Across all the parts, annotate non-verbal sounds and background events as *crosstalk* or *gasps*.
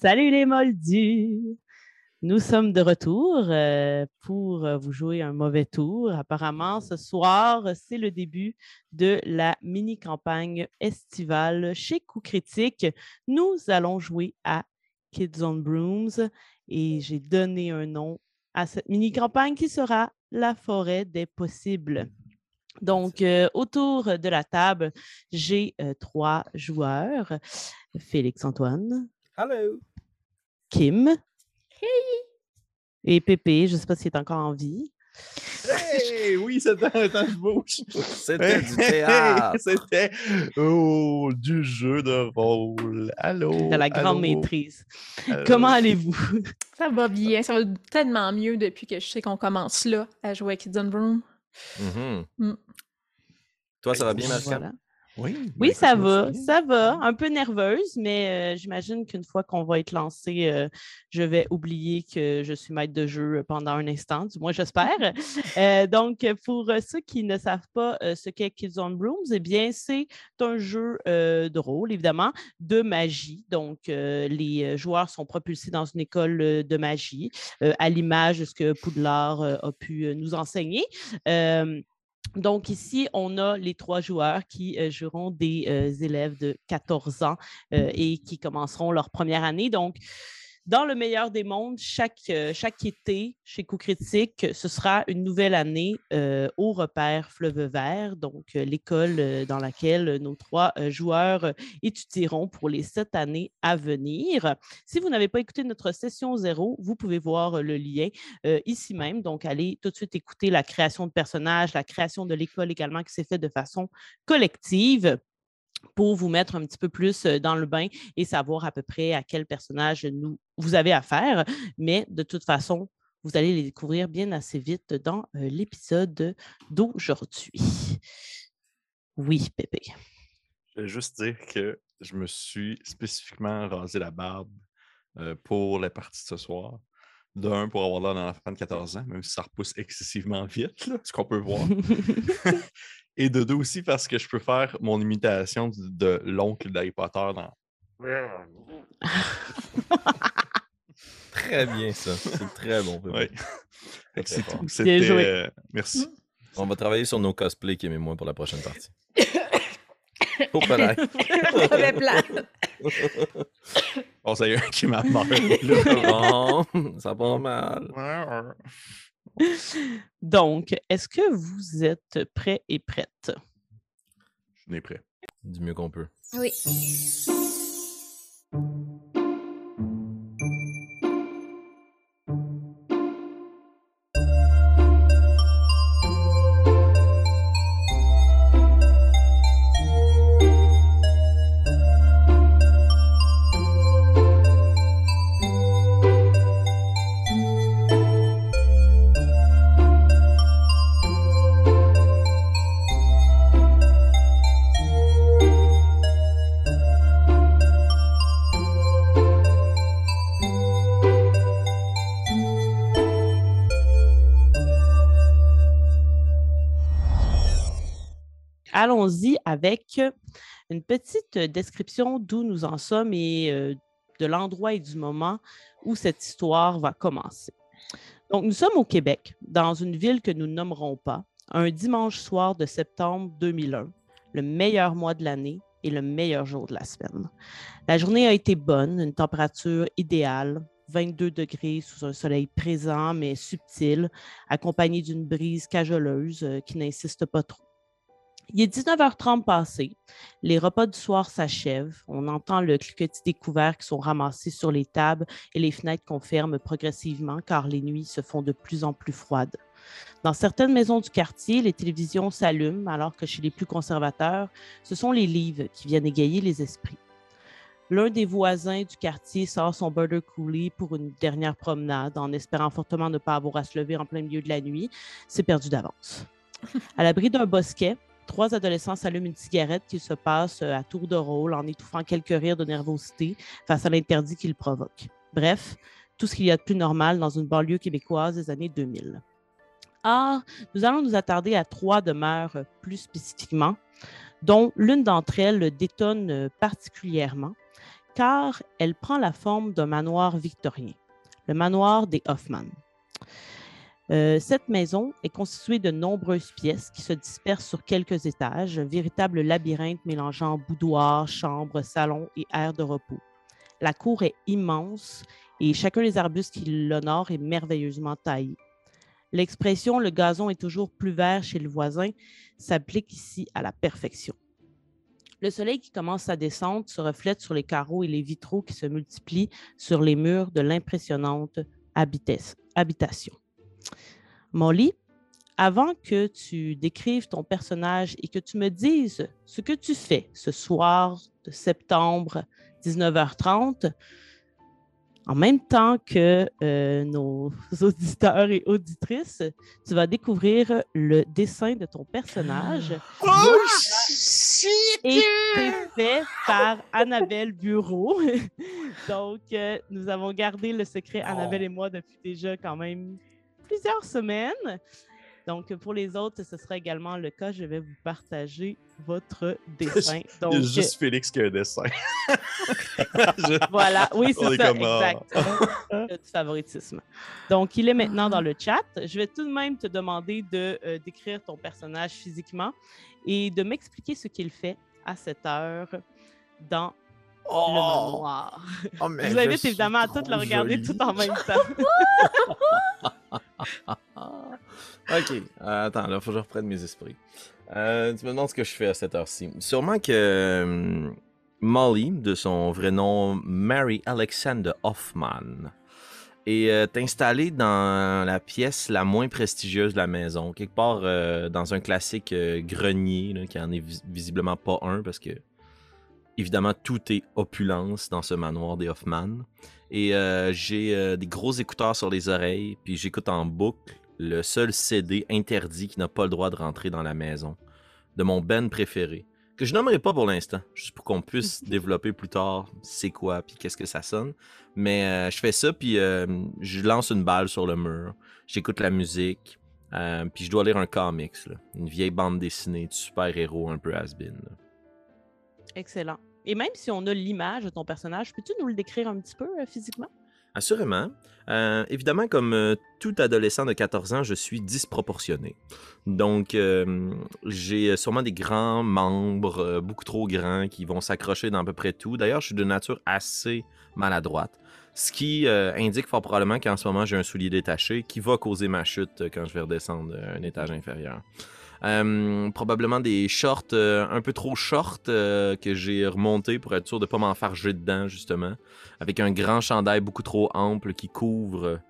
Salut les moldus! Nous sommes de retour euh, pour euh, vous jouer un mauvais tour. Apparemment, ce soir, c'est le début de la mini-campagne estivale chez Coup Critique. Nous allons jouer à Kids on Brooms et j'ai donné un nom à cette mini-campagne qui sera La forêt des possibles. Donc, euh, autour de la table, j'ai trois joueurs. Félix-Antoine. Hello. Kim. Hey! Et Pépé, je ne sais pas s'il est encore en vie. Hey! Oui, c'était un temps de bouche. C'était du théâtre. C'était oh, du jeu de rôle. Allô? De la grande allô, maîtrise. allô? Comment allez-vous? Ça va bien, ça va tellement mieux depuis que je sais qu'on commence là à jouer à Kids on Broom. Mhm. Mm. Toi, ça va bien, Malcolm? Voilà. Oui, ben, Oui, ça va, ça va. Un peu nerveuse, mais euh, j'imagine qu'une fois qu'on va être lancé, euh, je vais oublier que je suis maître de jeu pendant un instant, du moins j'espère. *laughs* Euh, donc, pour ceux qui ne savent pas ce qu'est Kids on Brooms, eh bien, c'est un jeu de rôle, évidemment, de magie. Donc, les joueurs sont propulsés dans une école de magie, à l'image de ce que Poudlard a pu nous enseigner. Donc ici, on a les trois joueurs qui euh, joueront des euh, élèves de 14 ans euh, et qui commenceront leur première année. Donc, dans le meilleur des mondes, chaque, euh, été, chez Coup Critique, ce sera une nouvelle année euh, au repère Fleuve Vert, donc euh, l'école dans laquelle nos trois joueurs étudieront pour les sept années à venir. Si vous n'avez pas écouté notre session zéro, vous pouvez voir le lien ici même. Donc, allez tout de suite écouter la création de personnages, la création de l'école également qui s'est faite de façon collective pour vous mettre un petit peu plus dans le bain et savoir à peu près à quel personnage nous, vous avez affaire. Mais de toute façon, vous allez les découvrir bien assez vite dans euh, l'épisode d'aujourd'hui. Oui, Pépé. Je vais juste dire que je me suis spécifiquement rasé la barbe euh, pour la partie de ce soir. D'un, pour avoir l'air d'un enfant de 14 ans, même si ça repousse excessivement vite, là, ce qu'on peut voir. *laughs* Et de deux aussi parce que je peux faire mon imitation de l'oncle d'Harry Potter dans. *laughs* Très bien, ça. C'est très bon. *laughs* C'est tout. Bien joué. euh, merci. On va travailler sur nos cosplays, Kim et moi, pour la prochaine partie. *coughs* Au palais. Mauvais plan. Bon, ça y est, qui m'a *laughs* mort. bon, ça va mal. *laughs* Donc, est-ce que vous êtes prêts et prêtes? Je suis prêt. Du mieux qu'on peut. Oui. Allons-y avec une petite description d'où nous en sommes et euh, de l'endroit et du moment où cette histoire va commencer. Donc, nous sommes au Québec, dans une ville que nous nommerons pas, un dimanche soir de septembre 2001, le meilleur mois de l'année et le meilleur jour de la semaine. La journée a été bonne, une température idéale, 22 degrés sous un soleil présent mais subtil, accompagné d'une brise cajoleuse euh, qui n'insiste pas trop. Il est 19h30 passé. Les repas du soir s'achèvent. On entend le cliquetis des couverts qui sont ramassés sur les tables et les fenêtres qu'on ferme progressivement car les nuits se font de plus en plus froides. Dans certaines maisons du quartier, les télévisions s'allument alors que chez les plus conservateurs, ce sont les livres qui viennent égayer les esprits. L'un des voisins du quartier sort son border coulis pour une dernière promenade en espérant fortement ne pas avoir à se lever en plein milieu de la nuit. C'est perdu d'avance. À l'abri d'un bosquet, trois adolescents s'allument une cigarette qui se passe euh, à tour de rôle en étouffant quelques rires de nervosité face à l'interdit qu'ils provoquent. Bref, tout ce qu'il y a de plus normal dans une banlieue québécoise des années 2000. Or, nous allons nous attarder à trois demeures euh, plus spécifiquement, dont l'une d'entre elles détonne euh, particulièrement, quart, elle prend la forme d'un manoir victorien, le manoir des Hoffman. Euh, cette maison est constituée de nombreuses pièces qui se dispersent sur quelques étages, véritable labyrinthe mélangeant boudoir, chambre, salon et aire de repos. La cour est immense et chacun des arbustes qui l'honorent est merveilleusement taillé. L'expression le gazon est toujours plus vert chez le voisin s'applique ici à la perfection. Le soleil qui commence sa descente se reflète sur les carreaux et les vitraux qui se multiplient sur les murs de l'impressionnante habitation. Molly, avant que tu décrives ton personnage et que tu me dises ce que tu fais ce soir de septembre 19h30, en même temps que euh, nos *laughs* auditeurs et auditrices, tu vas découvrir le dessin de ton personnage. *gasps* Oh, et c'est fait par Annabelle Bureau. *laughs* Donc, euh, nous avons gardé le secret, Annabelle et moi, depuis déjà quand même plusieurs semaines. Donc, pour les autres, ce sera également le cas. Je vais vous partager votre *laughs* dessin. Donc, Il y a juste Félix qui a un dessin. Je- *laughs* *laughs* Voilà, oui, c'est est ça, comme, exact. du favoritisme. Donc, il est maintenant dans le chat. Je vais tout de même te demander de euh, décrire ton personnage physiquement et de m'expliquer ce qu'il fait à cette heure dans le manoir. Oh, mais Je vous invite évidemment à tout trop le regarder tout en même *laughs* temps. *laughs* ok, euh, attends, là, faut que je reprenne mes esprits. Euh, tu me demandes ce que je fais à cette heure-ci. Sûrement que euh, Molly, de son vrai nom Mary Alexander Hoffman, est installée dans la pièce la moins prestigieuse de la maison, quelque part dans un classique grenier, là, qui en est vis- visiblement pas un, parce que évidemment tout est opulence dans ce manoir des Hoffman. Et euh, j'ai euh, des gros écouteurs sur les oreilles, puis j'écoute en boucle le seul CD interdit qui n'a pas le droit de rentrer dans la maison, de mon Ben préféré, que je nommerai pas pour l'instant, juste pour qu'on puisse *laughs* développer plus tard c'est quoi, puis qu'est-ce que ça sonne. Mais euh, je fais ça, puis je lance une balle sur le mur, j'écoute la musique, puis je dois lire un comics, là, une vieille bande dessinée de super-héros un peu has-been. Excellent. Et même si on a l'image de ton personnage, peux-tu nous le décrire un petit peu euh, physiquement? Assurément. Euh, évidemment, comme euh, tout adolescent de 14 ans, je suis disproportionné. Donc, j'ai sûrement des grands membres, beaucoup trop grands, qui vont s'accrocher dans à peu près tout. D'ailleurs, je suis de nature assez maladroite. Ce qui indique fort probablement qu'en ce moment, j'ai un soulier détaché qui va causer ma chute quand je vais redescendre un étage inférieur. Euh, probablement des shorts euh, un peu trop short euh, que j'ai remonté pour être sûr de ne pas m'enfarger dedans, justement avec un grand chandail beaucoup trop ample qui couvre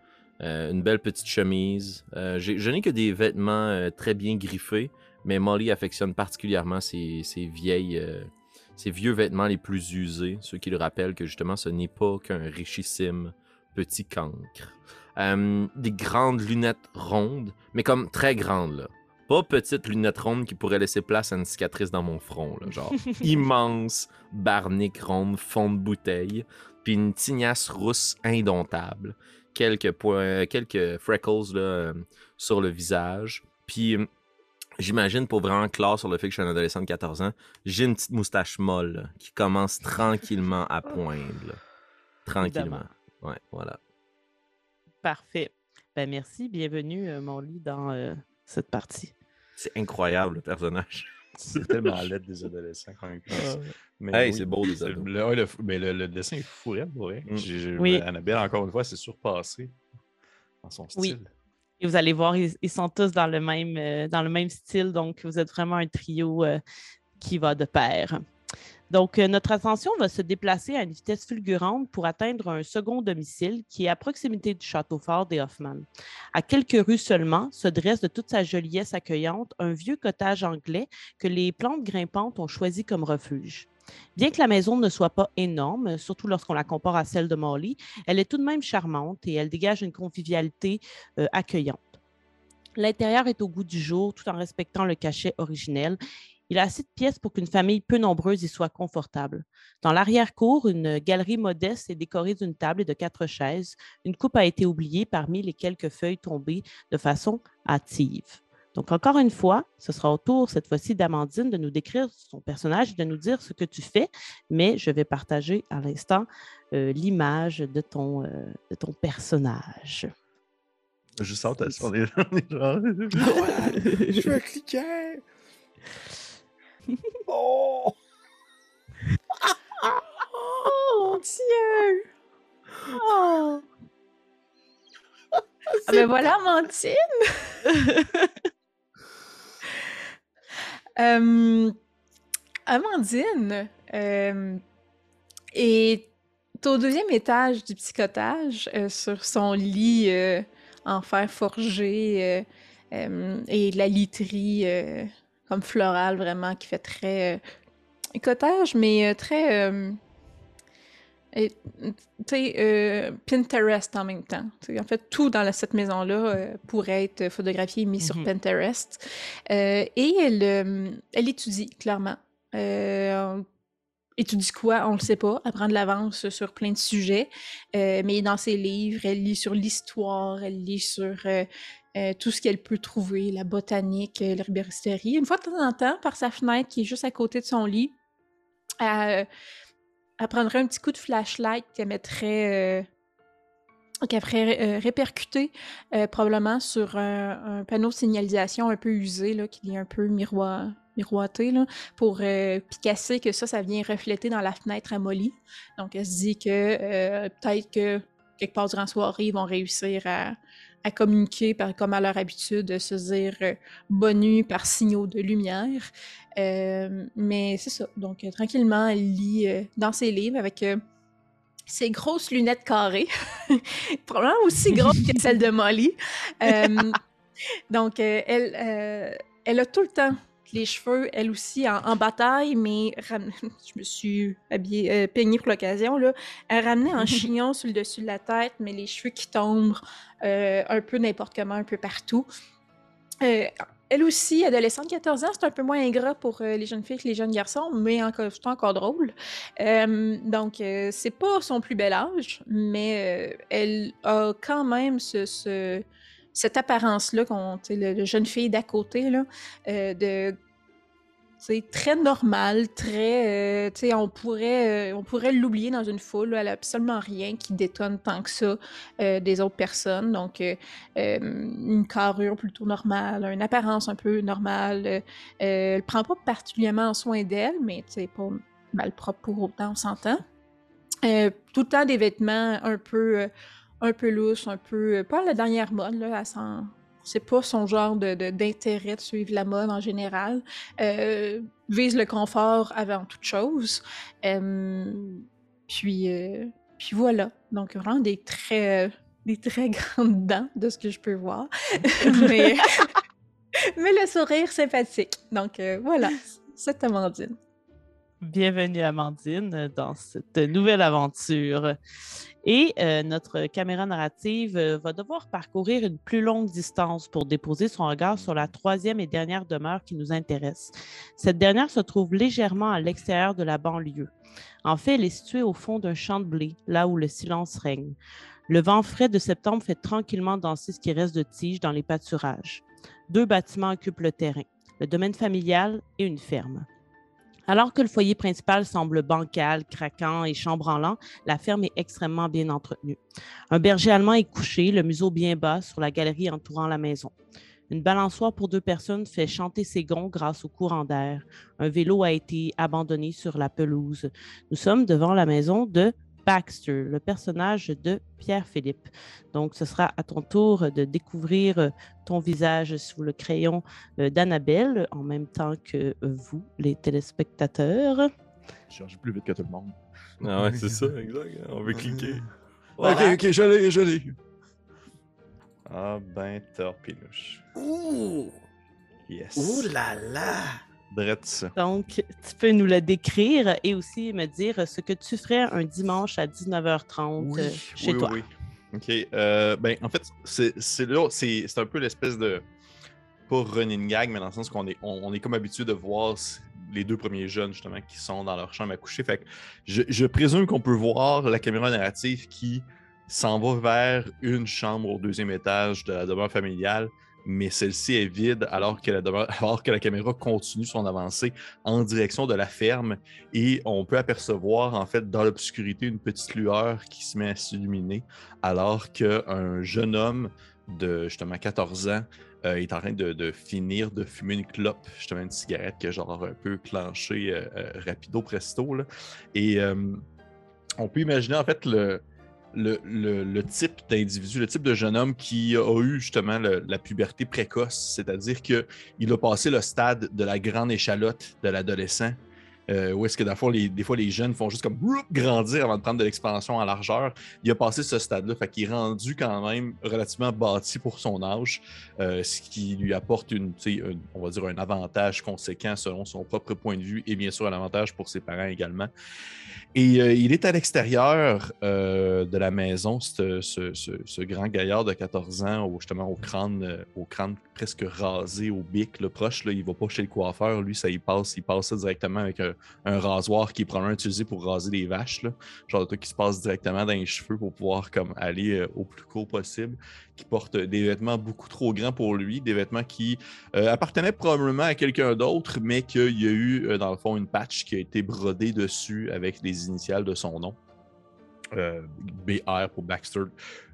une belle petite chemise. Je n'ai que des vêtements très bien griffés, mais Molly affectionne particulièrement ces, vieux vêtements les plus usés, ceux qui le rappellent que justement ce n'est pas qu'un richissime petit cancre. Des grandes lunettes rondes, mais comme très grandes là. Pas petites lunettes rondes qui pourraient laisser place à une cicatrice dans mon front, là, genre *laughs* immense barnique ronde, fond de bouteille, puis une tignasse rousse indomptable, quelques points, quelques freckles là, euh, sur le visage, puis euh, j'imagine pour vraiment clore sur le fait que je suis un adolescent de 14 ans, j'ai une petite moustache molle là, qui commence tranquillement à poindre, là. tranquillement. Ouais, voilà. Parfait. Ben merci. Bienvenue, euh, mon lit, dans euh, cette partie. C'est incroyable le personnage. *laughs* C'est tellement laid des adolescents quand même. Mais Hey, oui, c'est beau, les ados. le, ouais, le- mais le, le dessin est fou, pour vrai. Mm. Oui. Annabelle, encore une fois, s'est surpassée dans son Oui. style. Et vous allez voir, ils, ils sont tous dans le même, euh, dans le même style, donc vous êtes vraiment un trio euh, qui va de pair. Donc, euh, notre attention va se déplacer à une vitesse fulgurante pour atteindre un second domicile qui est à proximité du château fort des Hoffman. À quelques rues seulement se dresse de toute sa joliesse accueillante un vieux cottage anglais que les plantes grimpantes ont choisi comme refuge. Bien que la maison ne soit pas énorme, surtout lorsqu'on la compare à celle de Molly, elle est tout de même charmante et elle dégage une convivialité euh, accueillante. L'intérieur est au goût du jour tout en respectant le cachet originel. Il a assez de pièces pour qu'une famille peu nombreuse y soit confortable. Dans l'arrière-cour, une galerie modeste est décorée d'une table et de quatre chaises. Une coupe a été oubliée parmi les quelques feuilles tombées de façon hâtive. Donc, encore une fois, ce sera au tour cette fois-ci d'Amandine de nous décrire son personnage et de nous dire ce que tu fais, mais je vais partager à l'instant euh, l'image de, ton, euh, de ton personnage. Je saute sur les gens. *laughs* je veux cliquer. *laughs* oh! oh mon Dieu! Oh! Ah ben voilà, Amandine! *laughs* Euh, Amandine euh, est au deuxième étage du psychotage, euh, sur son lit en fer forgé et la literie comme florale, vraiment, qui fait très cottage, mais très et, euh, Pinterest en même temps. en fait, tout dans cette maison-là euh, pourrait être photographié et mis sur mhm. Pinterest. Euh, et elle, elle étudie, clairement. étudie quoi? On ne le sait pas. Elle prend de l'avance sur plein de sujets. mais dans ses livres, elle lit sur l'histoire, elle lit sur tout ce qu'elle peut trouver, la botanique, l'herboristerie. Une fois de temps en temps, par sa fenêtre qui est juste à côté de son lit, elle prendrait un petit coup de flashlight qu'elle mettrait. Euh, qu'elle ferait euh, répercuter euh, probablement sur un, panneau de signalisation un peu usé, là, qui est un peu miroité, là, pour picasser que ça, ça vient refléter dans la fenêtre à Molly. Donc, elle se dit que peut-être que quelque part durant la soirée, ils vont réussir à, à communiquer par, comme à leur habitude, de se dire euh, par signaux de lumière. Euh, mais c'est ça. Donc, euh, tranquillement, elle lit euh, dans ses livres avec ses grosses lunettes carrées, *laughs* probablement aussi grosses que celles de Molly. *laughs* donc, elle, elle a tout le temps les cheveux, elle aussi, en, bataille, mais *laughs* je me suis habillée, euh, peignée pour l'occasion. Là. Elle ramenait un chignon sur le dessus de la tête, mais les cheveux qui tombent euh, un peu n'importe comment, un peu partout. Euh, elle aussi, adolescente, 14 ans, c'est un peu moins ingrat pour les jeunes filles que les jeunes garçons, mais encore, c'est encore drôle. donc, c'est pas son plus bel âge, mais elle a quand même ce cette apparence-là, le, le, jeune fille d'à côté, là, euh, de c'est très normal, très, euh, on pourrait, euh, pourrait l'oublier dans une foule. elle n'a absolument rien qui détonne tant que ça des autres personnes. Donc, une carrure plutôt normale, une apparence un peu normale. elle prend pas particulièrement soin d'elle, mais c'est pas mal propre pour autant, on s'entend. tout le temps des vêtements un peu un peu lousse, un peu. Euh, pas la dernière mode, là. C'est pas son genre d'intérêt de, d'intérêt de, suivre la mode en général. Euh, vise le confort avant toute chose. puis, euh, puis voilà. Donc, vraiment des très, des très *laughs* grandes dents de ce que je peux voir. *laughs* mais, *laughs* mais le sourire sympathique. Donc, voilà. C'est Amandine. Bienvenue Amandine dans cette nouvelle aventure. Et euh, notre caméra narrative euh, va devoir parcourir une plus longue distance pour déposer son regard sur la troisième et dernière demeure qui nous intéresse. Cette dernière se trouve légèrement à l'extérieur de la banlieue. En fait, elle est située au fond d'un champ de blé, là où le silence règne. Le vent frais de septembre fait tranquillement danser ce qui reste de tiges dans les pâturages. Deux bâtiments occupent le terrain, le domaine familial et une ferme. Alors que le foyer principal semble bancal, craquant et chambranlant, la ferme est extrêmement bien entretenue. Un berger allemand est couché, le museau bien bas, sur la galerie entourant la maison. Une balançoire pour deux personnes fait chanter ses gonds grâce au courant d'air. Un vélo a été abandonné sur la pelouse. Nous sommes devant la maison de Baxter, le personnage de Pierre-Philippe. Donc, ce sera à ton tour de découvrir euh, ton visage sous le crayon euh, d'Annabelle en même temps que vous, les téléspectateurs. Je change plus vite que tout le monde. Ah ouais, c'est ça, *laughs* exact. On veut cliquer. Ok, ok, je l'ai, je l'ai. Ah ben, torpilouche. Ouh! Yes. Ouh là là! Donc, tu peux nous le décrire et aussi me dire ce que tu ferais un dimanche à 19h30 euh, chez toi. Oui. OK. Euh, ben, en fait, c'est un peu l'espèce de. Pas running gag, mais dans le sens qu'on est, on, est comme habitué de voir les deux premiers jeunes, justement, qui sont dans leur chambre à coucher. Fait que je, je présume qu'on peut voir la caméra narrative qui s'en va vers une chambre au deuxième étage de la demeure familiale, mais celle-ci est vide alors que, la *laughs* alors que la caméra continue son avancée en direction de la ferme et on peut apercevoir en fait dans l'obscurité une petite lueur qui se met à s'illuminer alors qu'un jeune homme de justement 14 ans euh, est en train de, finir de fumer une clope, justement une cigarette que genre un peu clenchée euh, euh, rapido presto. là. Et on peut imaginer en fait le, le, le- type d'individu, le type de jeune homme qui a eu justement le- la puberté précoce, c'est-à-dire qu'il a passé le stade de la grande échalote de l'adolescent, euh, où est-ce que, le fond, les- des fois, les jeunes font juste comme grandir avant de prendre de l'expansion en largeur. Il a passé ce stade-là, fait qu'il est rendu quand même relativement bâti pour son âge, euh, ce qui lui apporte une, on va dire un avantage conséquent selon son propre point de vue et bien sûr un avantage pour ses parents également. Et euh, il est à l'extérieur de la maison, ce, grand gaillard de 14 ans, justement au crâne, au crâne presque rasé, au bic, le proche. Là, il va pas chez le coiffeur, lui, ça y passe, il passe ça directement avec un, un rasoir qui est probablement utilisé pour raser les vaches. Là. Genre de truc qui se passe directement dans les cheveux pour pouvoir comme, aller euh, au plus court possible. Qui porte des vêtements beaucoup trop grands pour lui, des vêtements qui euh, appartenaient probablement à quelqu'un d'autre, mais qu'il y a eu, euh, dans le fond, une patch qui a été brodée dessus avec les initiales de son nom. Euh, BR pour Baxter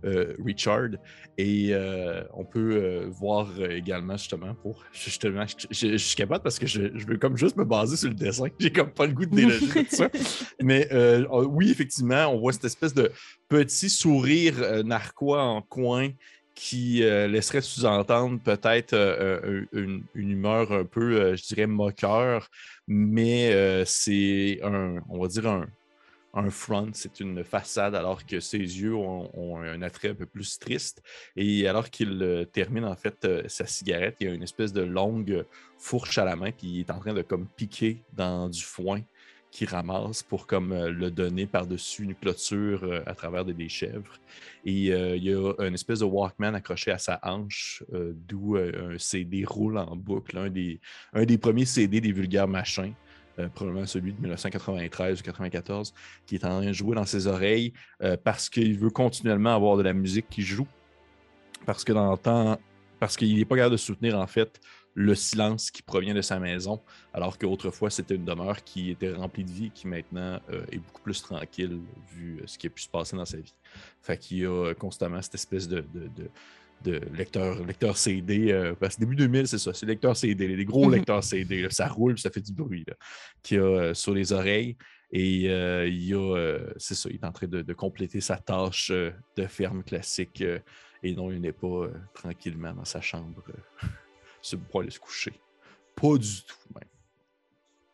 euh, Richard. Et euh, on peut euh, voir également, justement, pour. Justement, je, je- je suis capable parce que je, je veux comme juste me baser sur le dessin. *laughs* J'ai comme pas le goût de déloger tout ça. *laughs* Mais oh, oui, effectivement, on voit cette espèce de petit sourire narquois en coin qui laisserait sous-entendre peut-être une, une humeur un peu, je dirais, moqueur, mais c'est un, on va dire un, un front, c'est une façade, alors que ses yeux ont, un attrait un peu plus triste. Et alors qu'il euh, termine en fait euh, sa cigarette, il y a une espèce de longue fourche à la main, puis il est en train de comme piquer dans du foin qu'il ramasse pour comme euh, le donner par-dessus une clôture à travers des, chèvres. Et il y a une espèce de Walkman accroché à sa hanche, d'où un CD roule en boucle, un des, un des premiers CD des vulgaires machins. Euh, probablement celui de 1993 ou 94, qui est en train de jouer dans ses oreilles euh, parce qu'il veut continuellement avoir de la musique qui joue. Parce que dans le temps, parce qu'il n'est pas capable de soutenir en fait le silence qui provient de sa maison, alors qu'autrefois c'était une demeure qui était remplie de vie, qui maintenant euh, est beaucoup plus tranquille vu ce qui a pu se passer dans sa vie. Fait qu'il y a constamment cette espèce de- de lecteur, lecteur CD, euh, parce que début 2000, c'est ça, c'est lecteur CD, les gros Mhm. lecteurs CD, là, ça roule, ça fait du bruit, qu'il y a euh, sur les oreilles. Et euh, il y a, c'est ça, il est en train de, de compléter sa tâche de ferme classique et non, il n'est pas tranquillement dans sa chambre *laughs* sur le point de se coucher. Pas du tout, même.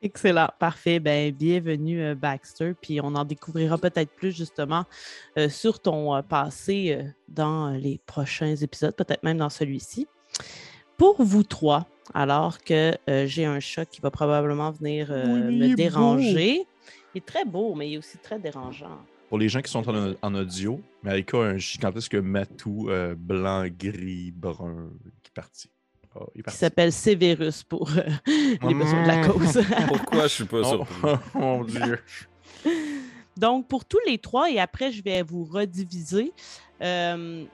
Excellent, parfait. Ben, bienvenue, euh, Baxter. Puis on en découvrira peut-être plus justement euh, sur ton euh, passé euh, dans les prochains épisodes, peut-être même dans celui-ci. Pour vous trois, alors que euh, j'ai un chat qui va probablement venir euh, Oui, mais il me beau. déranger. Il est très beau, mais il est aussi très dérangeant. Pour les gens qui sont en, en audio, Marika a un gigantesque matou euh, blanc, gris, brun qui est est Qui s'appelle Severus pour euh, *laughs* les besoins de la cause. *laughs* Pourquoi je suis pas Oh, surpris? oh, *laughs* mon Dieu. Donc, pour tous les trois, et après, je vais vous rediviser. Euh,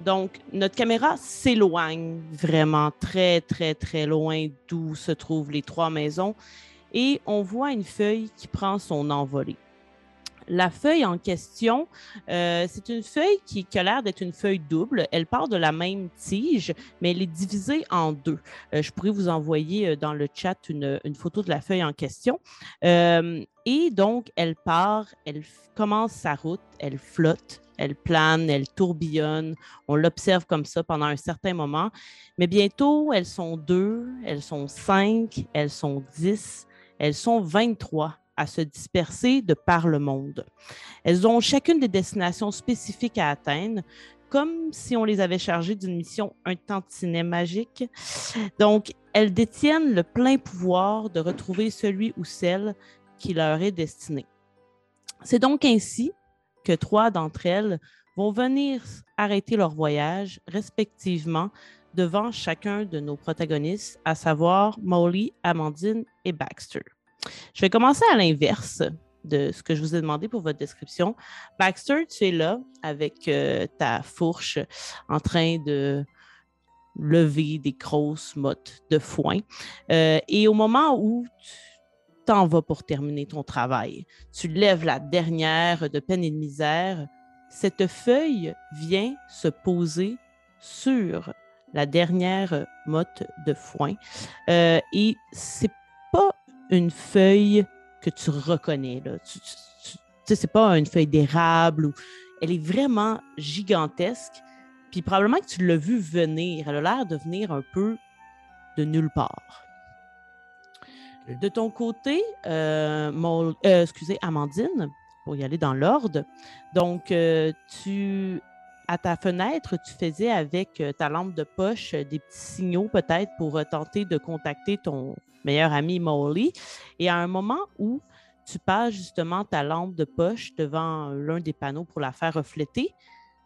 donc, notre caméra s'éloigne vraiment très, très, très loin d'où se trouvent les trois maisons et on voit une feuille qui prend son envolée. La feuille en question, euh, c'est une feuille qui, a l'air d'être une feuille double. Elle part de la même tige, mais elle est divisée en deux. Euh, je pourrais vous envoyer euh, dans le chat une, photo de la feuille en question. Et donc, elle part, elle commence sa route, elle flotte, elle plane, elle tourbillonne. On l'observe comme ça pendant un certain moment. Mais bientôt, elles sont deux, elles sont cinq, elles sont dix, elles sont 23 à se disperser de par le monde. Elles ont chacune des destinations spécifiques à atteindre, comme si on les avait chargées d'une mission un tantinet magique. Donc, elles détiennent le plein pouvoir de retrouver celui ou celle qui leur est destiné. C'est donc ainsi que trois d'entre elles vont venir arrêter leur voyage respectivement devant chacun de nos protagonistes, à savoir Molly, Amandine et Baxter. Je vais commencer à l'inverse de ce que je vous ai demandé pour votre description. Baxter, tu es là avec euh, ta fourche en train de lever des grosses mottes de foin. Euh, et au moment où tu t'en vas pour terminer ton travail, tu lèves la dernière de peine et de misère, cette feuille vient se poser sur la dernière motte de foin. Euh, et c'est une feuille que tu reconnais. Là. Tu, tu- tu sais, c'est pas une feuille d'érable. Ou... Elle est vraiment gigantesque. Puis probablement que tu l'as vu venir. Elle a l'air de venir un peu de nulle part. De ton côté, euh, Maul- euh, excusez, Amandine, pour y aller dans l'ordre, donc euh, tu, à ta fenêtre, tu faisais avec ta lampe de poche des petits signaux peut-être pour tenter de contacter ton meilleur ami Molly. Et à un moment où tu passes justement ta lampe de poche devant l'un des panneaux pour la faire refléter,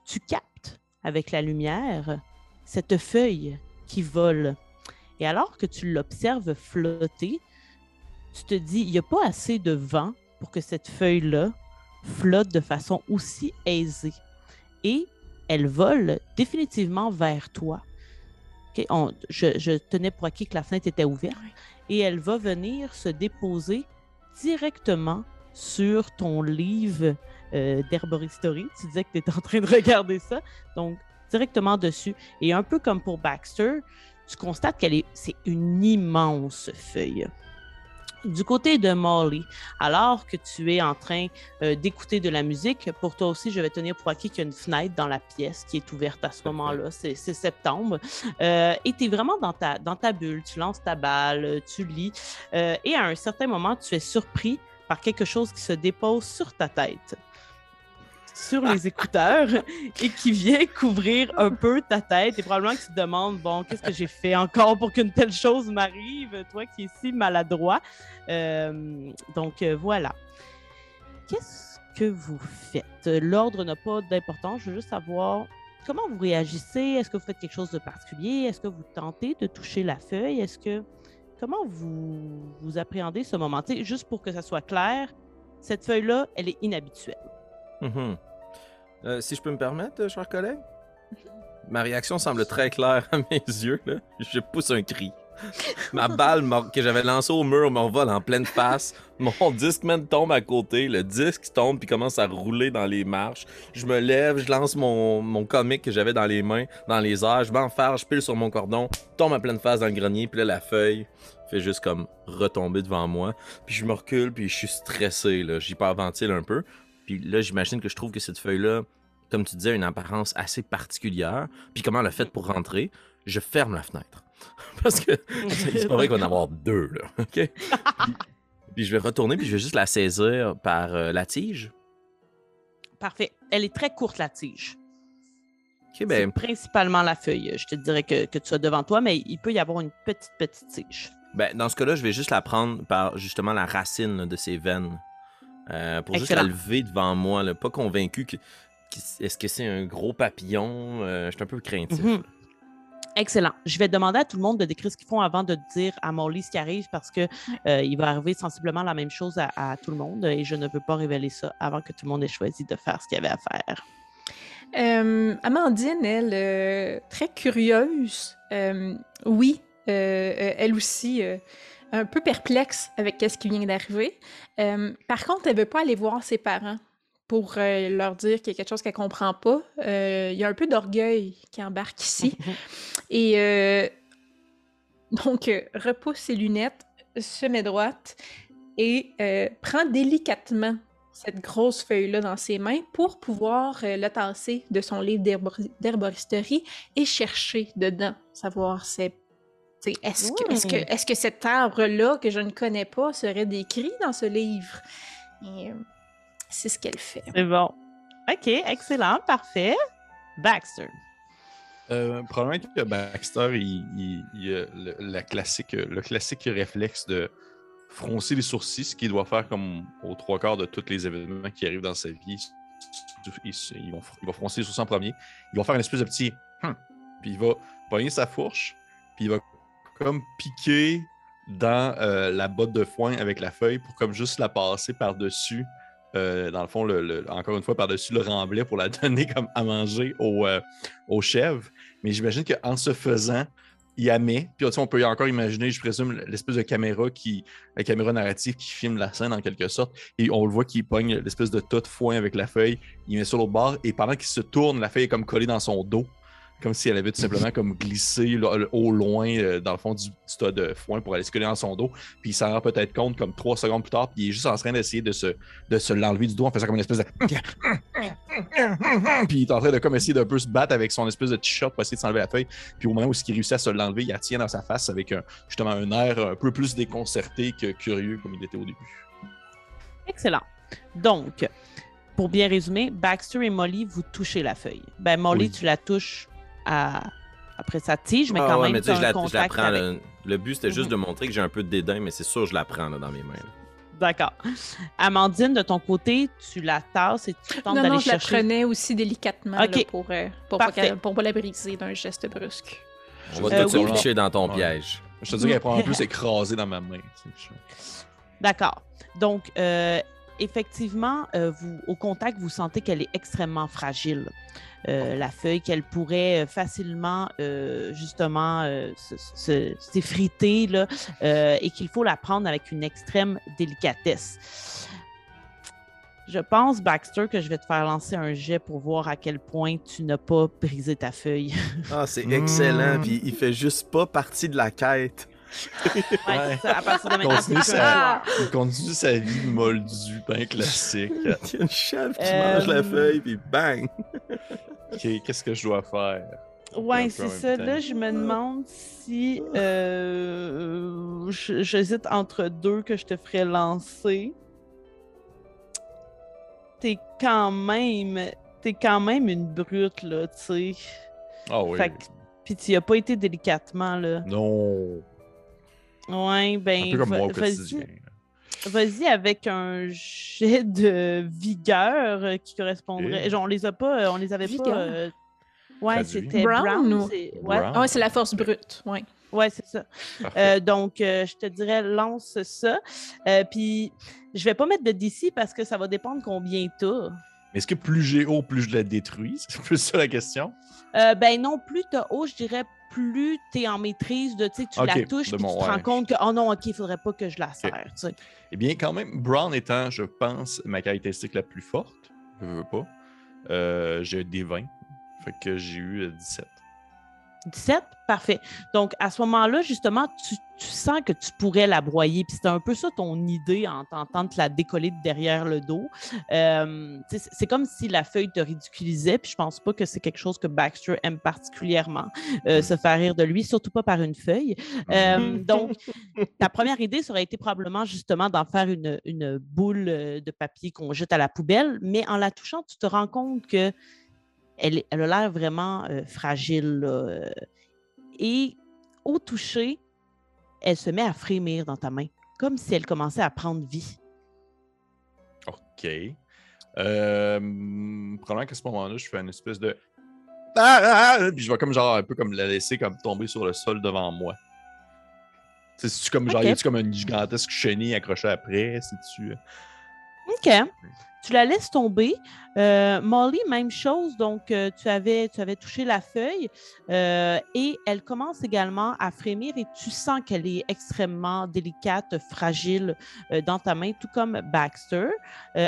tu captes avec la lumière cette feuille qui vole. Et alors que tu l'observes flotter, tu te dis, il n'y a pas assez de vent pour que cette feuille-là flotte de façon aussi aisée. Et elle vole définitivement vers toi. OK, on- je, je tenais pour acquis que la fenêtre était ouverte. Et elle va venir se déposer directement sur ton livre euh, d'herboristerie. Tu disais que tu étais en train de regarder ça. Donc, directement dessus. Et un peu comme pour Baxter, tu constates qu'elle est, c'est une immense feuille. Du côté de Molly, alors que tu es en train euh, d'écouter de la musique, pour toi aussi, je vais tenir pour acquis qu'il y a une fenêtre dans la pièce qui est ouverte à ce moment-là. C'est, septembre. Euh, et tu es vraiment dans ta, dans ta bulle. Tu lances ta balle, tu lis. Euh, et à un certain moment, tu es surpris par quelque chose qui se dépose sur ta tête, sur les écouteurs, et qui vient couvrir un peu ta tête. Et probablement que tu te demandes, bon, qu'est-ce que j'ai fait encore pour qu'une telle chose m'arrive, toi qui es si maladroit? Euh, donc euh, voilà. Qu'est-ce que vous faites? L'ordre n'a pas d'importance. Je veux juste savoir comment vous réagissez. Est-ce que vous faites quelque chose de particulier? Est-ce que vous tentez de toucher la feuille? Est-ce que. Comment vous, vous appréhendez ce moment? Tu sais, juste pour que ça soit clair, cette feuille-là, elle est inhabituelle. Mhm. Euh, si je peux me permettre, cher collègue, ma réaction semble très claire à mes *laughs* yeux. Là. Je pousse un cri. *laughs* Ma balle que j'avais lancée au mur m'envole en pleine face. *laughs* Mon Discman tombe à côté. Le disque tombe puis commence à rouler dans les marches. Je me lève, je lance mon, mon comic que j'avais dans les mains, dans les airs. Je m'enferme, je pile sur mon cordon, tombe à pleine face dans le grenier. Puis là, la feuille fait juste comme retomber devant moi. Puis je me recule, puis je suis stressé. là. J'hyperventile un peu. Puis là, j'imagine que je trouve que cette feuille-là, comme tu disais, a une apparence assez particulière. Puis comment elle a fait pour rentrer, je ferme la fenêtre. *laughs* Parce que c'est pas vrai qu'on va en avoir deux, là. *laughs* OK? puis, puis je vais retourner, puis je vais juste la saisir par euh, la tige. Parfait. Elle est très courte, la tige. OK, C'est ben, principalement la feuille. Je te dirais que, que tu as devant toi, mais il peut y avoir une petite, petite tige. ben, dans ce cas-là, je vais juste la prendre par justement la racine là, de ses veines. Euh, pour juste la Excellent. lever devant moi, là. Pas convaincu que. que- Est-ce que c'est un gros papillon? Euh, je suis un peu craintif. Mhm. Excellent. Je vais demander à tout le monde de décrire ce qu'ils font avant de dire à Molly ce qui arrive parce que euh, il va arriver sensiblement la même chose à, à tout le monde et je ne veux pas révéler ça avant que tout le monde ait choisi de faire ce qu'il y avait à faire. Euh, Amandine, elle, euh, très curieuse, euh, oui, elle aussi, euh, un peu perplexe avec ce qui vient d'arriver. Euh, par contre, elle veut pas aller voir ses parents pour euh, leur dire qu'il y a quelque chose qu'elle comprend pas. Euh, Il y a un peu d'orgueil qui embarque ici. *laughs* Et donc, repousse ses lunettes, se met droite et prend délicatement cette grosse feuille-là dans ses mains pour pouvoir euh, le tasser de son livre d'herbori- d'herboristerie et chercher dedans, savoir c'est, est-ce que, est-ce que, Mm. est-ce que cet arbre-là que je ne connais pas serait décrit dans ce livre? Et, euh, c'est ce qu'elle fait. C'est bon. OK, excellent, parfait. Baxter. Euh, probablement que Baxter, il, il- il a le, la classique, le classique réflexe de froncer les sourcils, ce qu'il doit faire comme aux trois quarts de tous les événements qui arrivent dans sa vie. Il, il- vont- il va froncer les sourcils en premier. Il va faire une espèce de petit. Hum Puis il va pogner sa fourche. Puis il va comme piquer dans euh, la botte de foin avec la feuille pour comme juste la passer par-dessus euh, dans le fond, encore une fois, par-dessus le remblai pour la *laughs* donner comme à manger aux, euh, chèvres. Mais j'imagine qu'en se faisant, il la met. Puis on peut encore imaginer, je présume, l'espèce de caméra qui, la caméra narrative qui filme la scène en quelque sorte. Et on le voit qu'il pogne l'espèce de tas de foin avec la feuille. Il met sur l'autre bord. Et pendant qu'il se tourne, la feuille est comme collée dans son dos. Comme si elle avait tout simplement comme glissé au loin euh, dans le fond du, du tas de foin pour aller se coller dans son dos. Puis il s'en rend peut-être compte comme trois secondes plus tard. Puis il est juste en train d'essayer de se, de se l'enlever du dos en faisant comme une espèce de. *laughs* puis il est en train de comme essayer d'un peu se battre avec son espèce de t-shirt pour essayer de s'enlever la feuille. Puis au moment où il réussit à se l'enlever, il la tient dans sa face avec un, justement un air un peu plus déconcerté que curieux comme il était au début. Excellent. Donc, pour bien résumer, Baxter et Molly, vous touchez la feuille. Ben, Molly, Oui. tu la touches à... après sa tige, mais Ah quand ouais, même, mais je la, je la prends. avec. Le but, c'était juste de montrer que j'ai un peu de dédain, mais c'est sûr, je la prends là, dans mes mains. là. D'accord. Amandine, de ton côté, tu la tasses et tu tentes d'aller non, je la chercher. prenais aussi délicatement là, pour, euh, pour, pas pour la briser d'un geste brusque. On va Euh, se oui. dans ton Ouais. piège. Je te dis qu'elle est probablement plus écrasée dans ma main. D'accord. Donc, euh, effectivement, euh, vous, au contact, vous sentez qu'elle est extrêmement fragile. Euh, la feuille, qu'elle pourrait euh, facilement, euh, justement, euh, se- se- s'effriter, là, euh, et qu'il faut la prendre avec une extrême délicatesse. Je pense, Baxter, que je vais te faire lancer un jet pour voir à quel point tu n'as pas brisé ta feuille. *laughs* Ah, c'est excellent. Puis il fait juste pas partie de la quête. Ouais, c'est ça, à partir de maintenant, c'est Continue joueur. Il continue sa vie moldue, classique. *laughs* Il y a une chèvre qui Euh, mange la feuille, puis bang! *laughs* Ok, qu'est-ce que je dois faire? Ouais, c'est ça. temps. Là, je me demande si euh, j'hésite entre deux que je te ferais lancer. T'es quand même, t'es quand même une brute là, tu sais. Ah oui. Fait que- Puis tu y as pas été délicatement là. Non. Ouais, ben Un peu comme va- moi au vas-y, quotidien. vas-y avec un jet de vigueur euh, qui correspondrait. Eh. Genre, on les a pas, euh, on les avait Vigueur? pas. euh, Ouais, c'était Brown brown. ou- c'est- Ouais, Brown. Ah ouais, c'est la force brute. Ouais. ouais, c'est ça. Euh, donc, euh, je te dirais, lance ça. Euh, puis, je vais pas mettre de DC parce que ça va dépendre combien t'as. Mais Est-ce que plus j'ai haut, plus je la détruis? *laughs* C'est plus ça la question? Euh, ben non, plus t'as haut, je dirais, plus t'es en maîtrise de, tu tu la touches, de puis mon- tu te rends compte que, oh non, ok, il faudrait pas que je la serre, tu. Eh bien, quand même, Brown étant, je pense, ma caractéristique la plus forte, je veux pas, euh, j'ai des 20. Fait que j'ai eu euh, 17. 17, parfait. Donc, à ce moment-là, justement, tu, tu sens que tu pourrais la broyer. Puis c'était un peu ça ton idée en tentant de te la décoller de derrière le dos. Euh, c'est comme si la feuille te ridiculisait. Puis je pense pas que c'est quelque chose que Baxter aime particulièrement, euh, se faire rire de lui, surtout pas par une feuille. Euh, donc, ta première idée, ça aurait été probablement justement d'en faire une, une boule euh, de papier qu'on jette à la poubelle. Mais en la touchant, tu te rends compte que elle, a l'air vraiment euh, fragile. là, euh, et au toucher, elle se met à frémir dans ta main, comme si elle commençait à prendre vie. OK. Euh, probablement qu'à ce moment-là, je fais une espèce de. Ah, ah, ah Puis je vais comme genre un peu comme la laisser comme tomber sur le sol devant moi. C'est-tu comme genre, Ok. y a-tu comme une gigantesque chenille accrochée après? C'est-tu. OK. Tu la laisses tomber. Euh, Molly, même chose. Donc, euh, tu, avais, tu avais touché la feuille euh, et elle commence également à frémir et tu sens qu'elle est extrêmement délicate, fragile dans ta main, tout comme Baxter.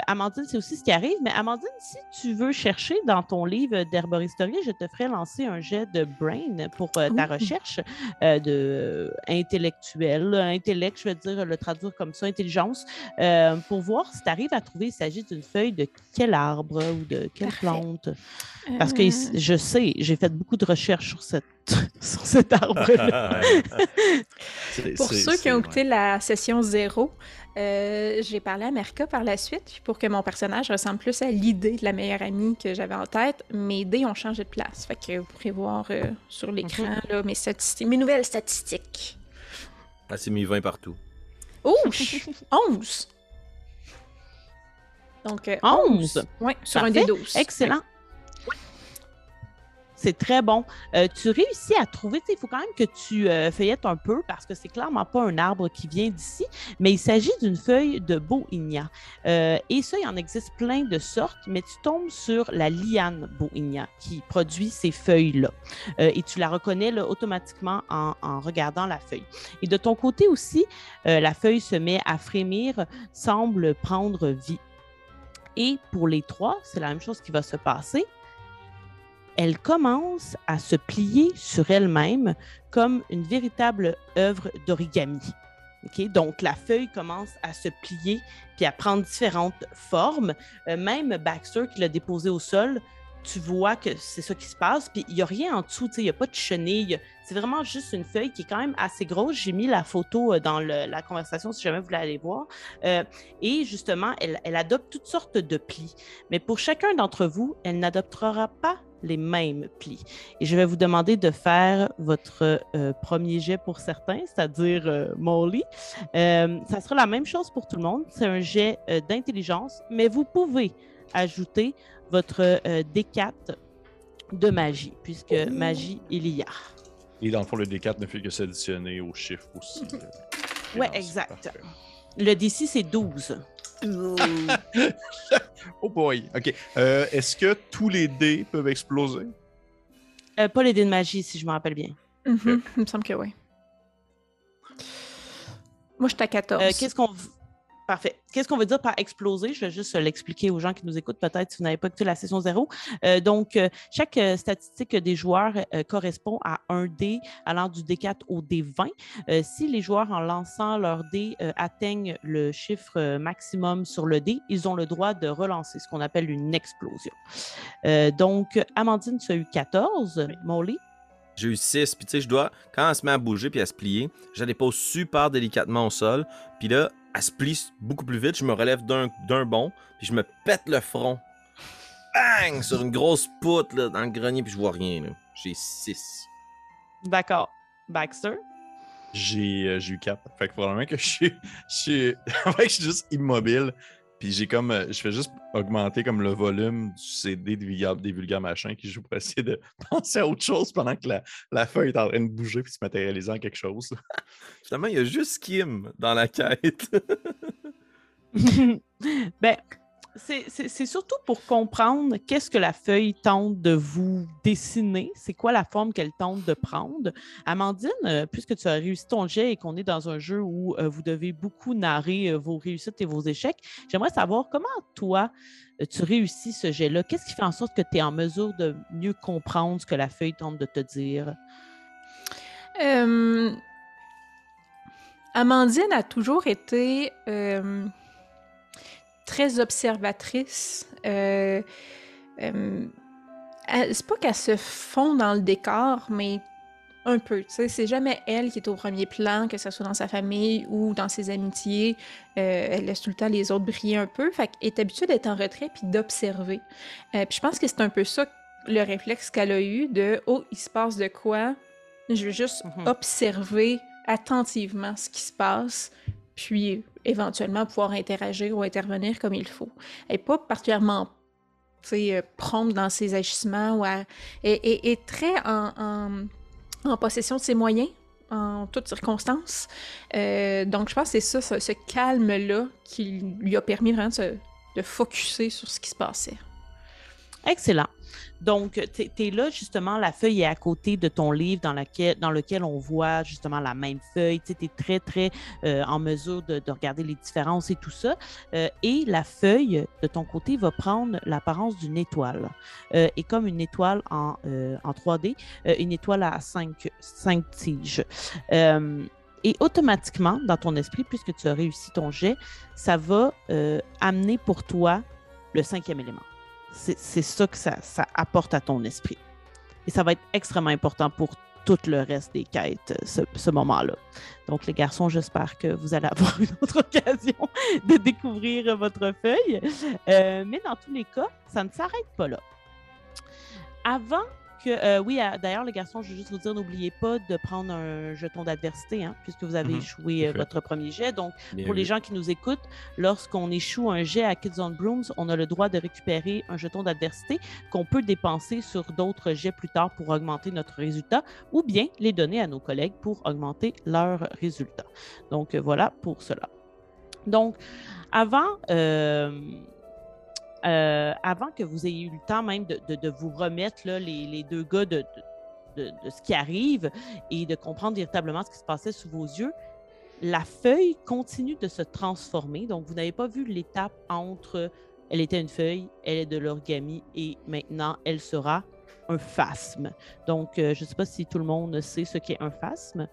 Amandine, c'est aussi ce qui arrive. Mais Amandine, si tu veux chercher dans ton livre d'herboristerie, je te ferai lancer un jet de brain pour ta recherche de intellectuel, intellect, je vais dire le traduire comme ça, intelligence, pour voir si tu arrives à trouver il s'agit d'une feuille de quel arbre ou de quelle Parfait. plante? Parce que Euh, je sais, j'ai fait beaucoup de recherches sur, cette, *laughs* sur cet arbre-là. *laughs* Pour ceux qui ont ouais. écouté la session zéro, euh, j'ai parlé à Merca par la suite puis pour que mon personnage ressemble plus à l'idée de la meilleure amie que j'avais en tête. Mes dés ont changé de place. Fait que vous pourrez voir euh, sur l'écran Mhm. là, mes, statistiques, mes nouvelles statistiques. Ah, c'est mis 20 partout. Oh! 11! *laughs* Donc, euh, 11. Ouais, sur un des 12. Excellent. c'est très bon. Euh, tu réussis à trouver, il faut quand même que tu euh, feuillettes un peu parce que c'est clairement pas un arbre qui vient d'ici, mais il s'agit d'une feuille de Bohigna. Euh, et ça, il en existe plein de sortes, mais tu tombes sur la liane Bohigna qui produit ces feuilles-là. et tu la reconnais là, automatiquement en, en, regardant la feuille. Et de ton côté aussi, la feuille se met à frémir, semble prendre vie. Et pour les trois, c'est la même chose qui va se passer elle commence à se plier sur elle-même comme une véritable œuvre d'origami. Donc, la feuille commence à se plier puis à prendre différentes formes. Euh, même Baxter, qui l'a déposé au sol, tu vois que c'est ça qui se passe. Puis il n'y a rien en dessous, il n'y a pas de chenille. C'est vraiment juste une feuille qui est quand même assez grosse. J'ai mis la photo euh, dans la conversation si jamais vous voulez aller voir. Euh, et justement, elle, adopte toutes sortes de plis. Mais pour chacun d'entre vous, elle n'adoptera pas les mêmes plis. Et je vais vous demander de faire votre euh, premier jet pour certains, c'est-à-dire Molly. Ça sera la même chose pour tout le monde. C'est un jet d'intelligence, mais vous pouvez ajouter votre D4 de magie, puisque magie, il y a. Et dans le fond, le D4 ne fait que s'additionner aux chiffres aussi. oui, exact. Le DC, c'est 12. *laughs* oh boy. OK. Euh, est-ce que tous les dés peuvent exploser? Euh, pas les dés de magie, si je me rappelle bien. Mm-hmm. Il me semble que oui. Moi, je suis à 14. Euh, qu'est-ce qu'on Parfait. Qu'est-ce qu'on veut dire par exploser? Je vais juste l'expliquer aux gens qui nous écoutent, peut-être si vous n'avez pas écouté la session zéro. Euh, donc, euh, chaque euh, statistique des joueurs correspond à un dé allant du D4 au D20. si les joueurs, en lançant leur dé, atteignent le chiffre maximum sur le dé, ils ont le droit de relancer ce qu'on appelle une explosion. donc, Amandine, tu as eu 14. Molly? J'ai eu 6, puis tu sais, je dois, quand elle se met à bouger puis à se plier, je la dépose super délicatement au sol, puis là, elle se plie beaucoup plus vite, je me relève d'un bond, puis je me pète le front. Bang! Sur une grosse poutre là, dans le grenier, puis je vois rien. J'ai 6. D'accord. Baxter? J'ai euh, eu 4. Fait que probablement que je suis, je suis, *laughs* je suis juste immobile. Puis j'ai comme, euh, je fais juste augmenter comme le volume du CD des vulgaires, des vulgaires machins qui joue pour essayer de *laughs* penser à autre chose pendant que la, la feuille est en train de bouger puis se matérialiser en quelque chose. *laughs* Finalement, il y a juste Kim dans la quête. *laughs* ben, c'est surtout pour comprendre qu'est-ce que la feuille tente de vous dessiner, c'est quoi la forme qu'elle tente de prendre. Amandine, euh, puisque tu as réussi ton jet et qu'on est dans un jeu où euh, vous devez beaucoup narrer euh, vos réussites et vos échecs, j'aimerais savoir comment toi, tu réussis ce jet-là? Qu'est-ce qui fait en sorte que tu es en mesure de mieux comprendre ce que la feuille tente de te dire? Amandine a toujours été très observatrice. Euh, euh, c'est pas qu'elle se fond dans le décor, mais un peu. C'est jamais elle qui est au premier plan, que ce soit dans sa famille ou dans ses amitiés. Euh, elle laisse tout le temps les autres briller un peu. Fait qu'elle est habituée d'être en retrait puis d'observer. puis je pense que c'est un peu ça le réflexe qu'elle a eu de Oh, il se passe de quoi? Je veux juste mm-hmm. observer attentivement ce qui se passe, puis éventuellement pouvoir interagir ou intervenir comme il faut. Elle n'est pas particulièrement euh, prompte dans ses agissements ou et, très en, possession de ses moyens en toutes circonstances. Euh, donc, je pense que c'est ça, ce, calme-là, qui lui a permis vraiment de se de focuser sur ce qui se passait. Excellent. Donc, tu es, là, justement, la feuille est à côté de ton livre dans, lequel on voit justement la même feuille. Tu es très, très euh, en mesure de, regarder les différences et tout ça. Euh, et la feuille, de ton côté, va prendre l'apparence d'une étoile. Euh, et comme une étoile en, en 3D, une étoile à 5, 5 tiges. Et automatiquement, dans ton esprit, puisque tu as réussi ton jet, ça va amener pour toi le cinquième élément c'est ça que ça, apporte à ton esprit. Et ça va être extrêmement important pour tout le reste des quêtes, ce, moment-là. Donc, les garçons, j'espère que vous allez *laughs* avoir une autre occasion de découvrir votre feuille. Euh, mais dans tous les cas, ça ne s'arrête pas là. Avant euh, oui, d'ailleurs, les garçons, je veux juste vous dire, n'oubliez pas de prendre un jeton d'adversité, hein, puisque vous avez Mhm, échoué euh, votre premier jet. Donc, Bien pour les gens qui nous écoutent, lorsqu'on échoue un jet à Kids on Brooms, on a le droit de récupérer un jeton d'adversité qu'on peut dépenser sur d'autres jets plus tard pour augmenter notre résultat ou bien les donner à nos collègues pour augmenter leur résultat. Donc, euh, voilà pour cela. Donc, avant, euh, euh, avant que vous ayez eu le temps même de, vous remettre, les, deux gars, de- de ce qui arrive et de comprendre véritablement ce qui se passait sous vos yeux, la feuille continue de se transformer. Donc, vous n'avez pas vu l'étape entre elle était une feuille, elle est de l'origami et maintenant elle sera un phasme. Donc, euh, je ne sais pas si tout le monde sait ce qu'est un phasme.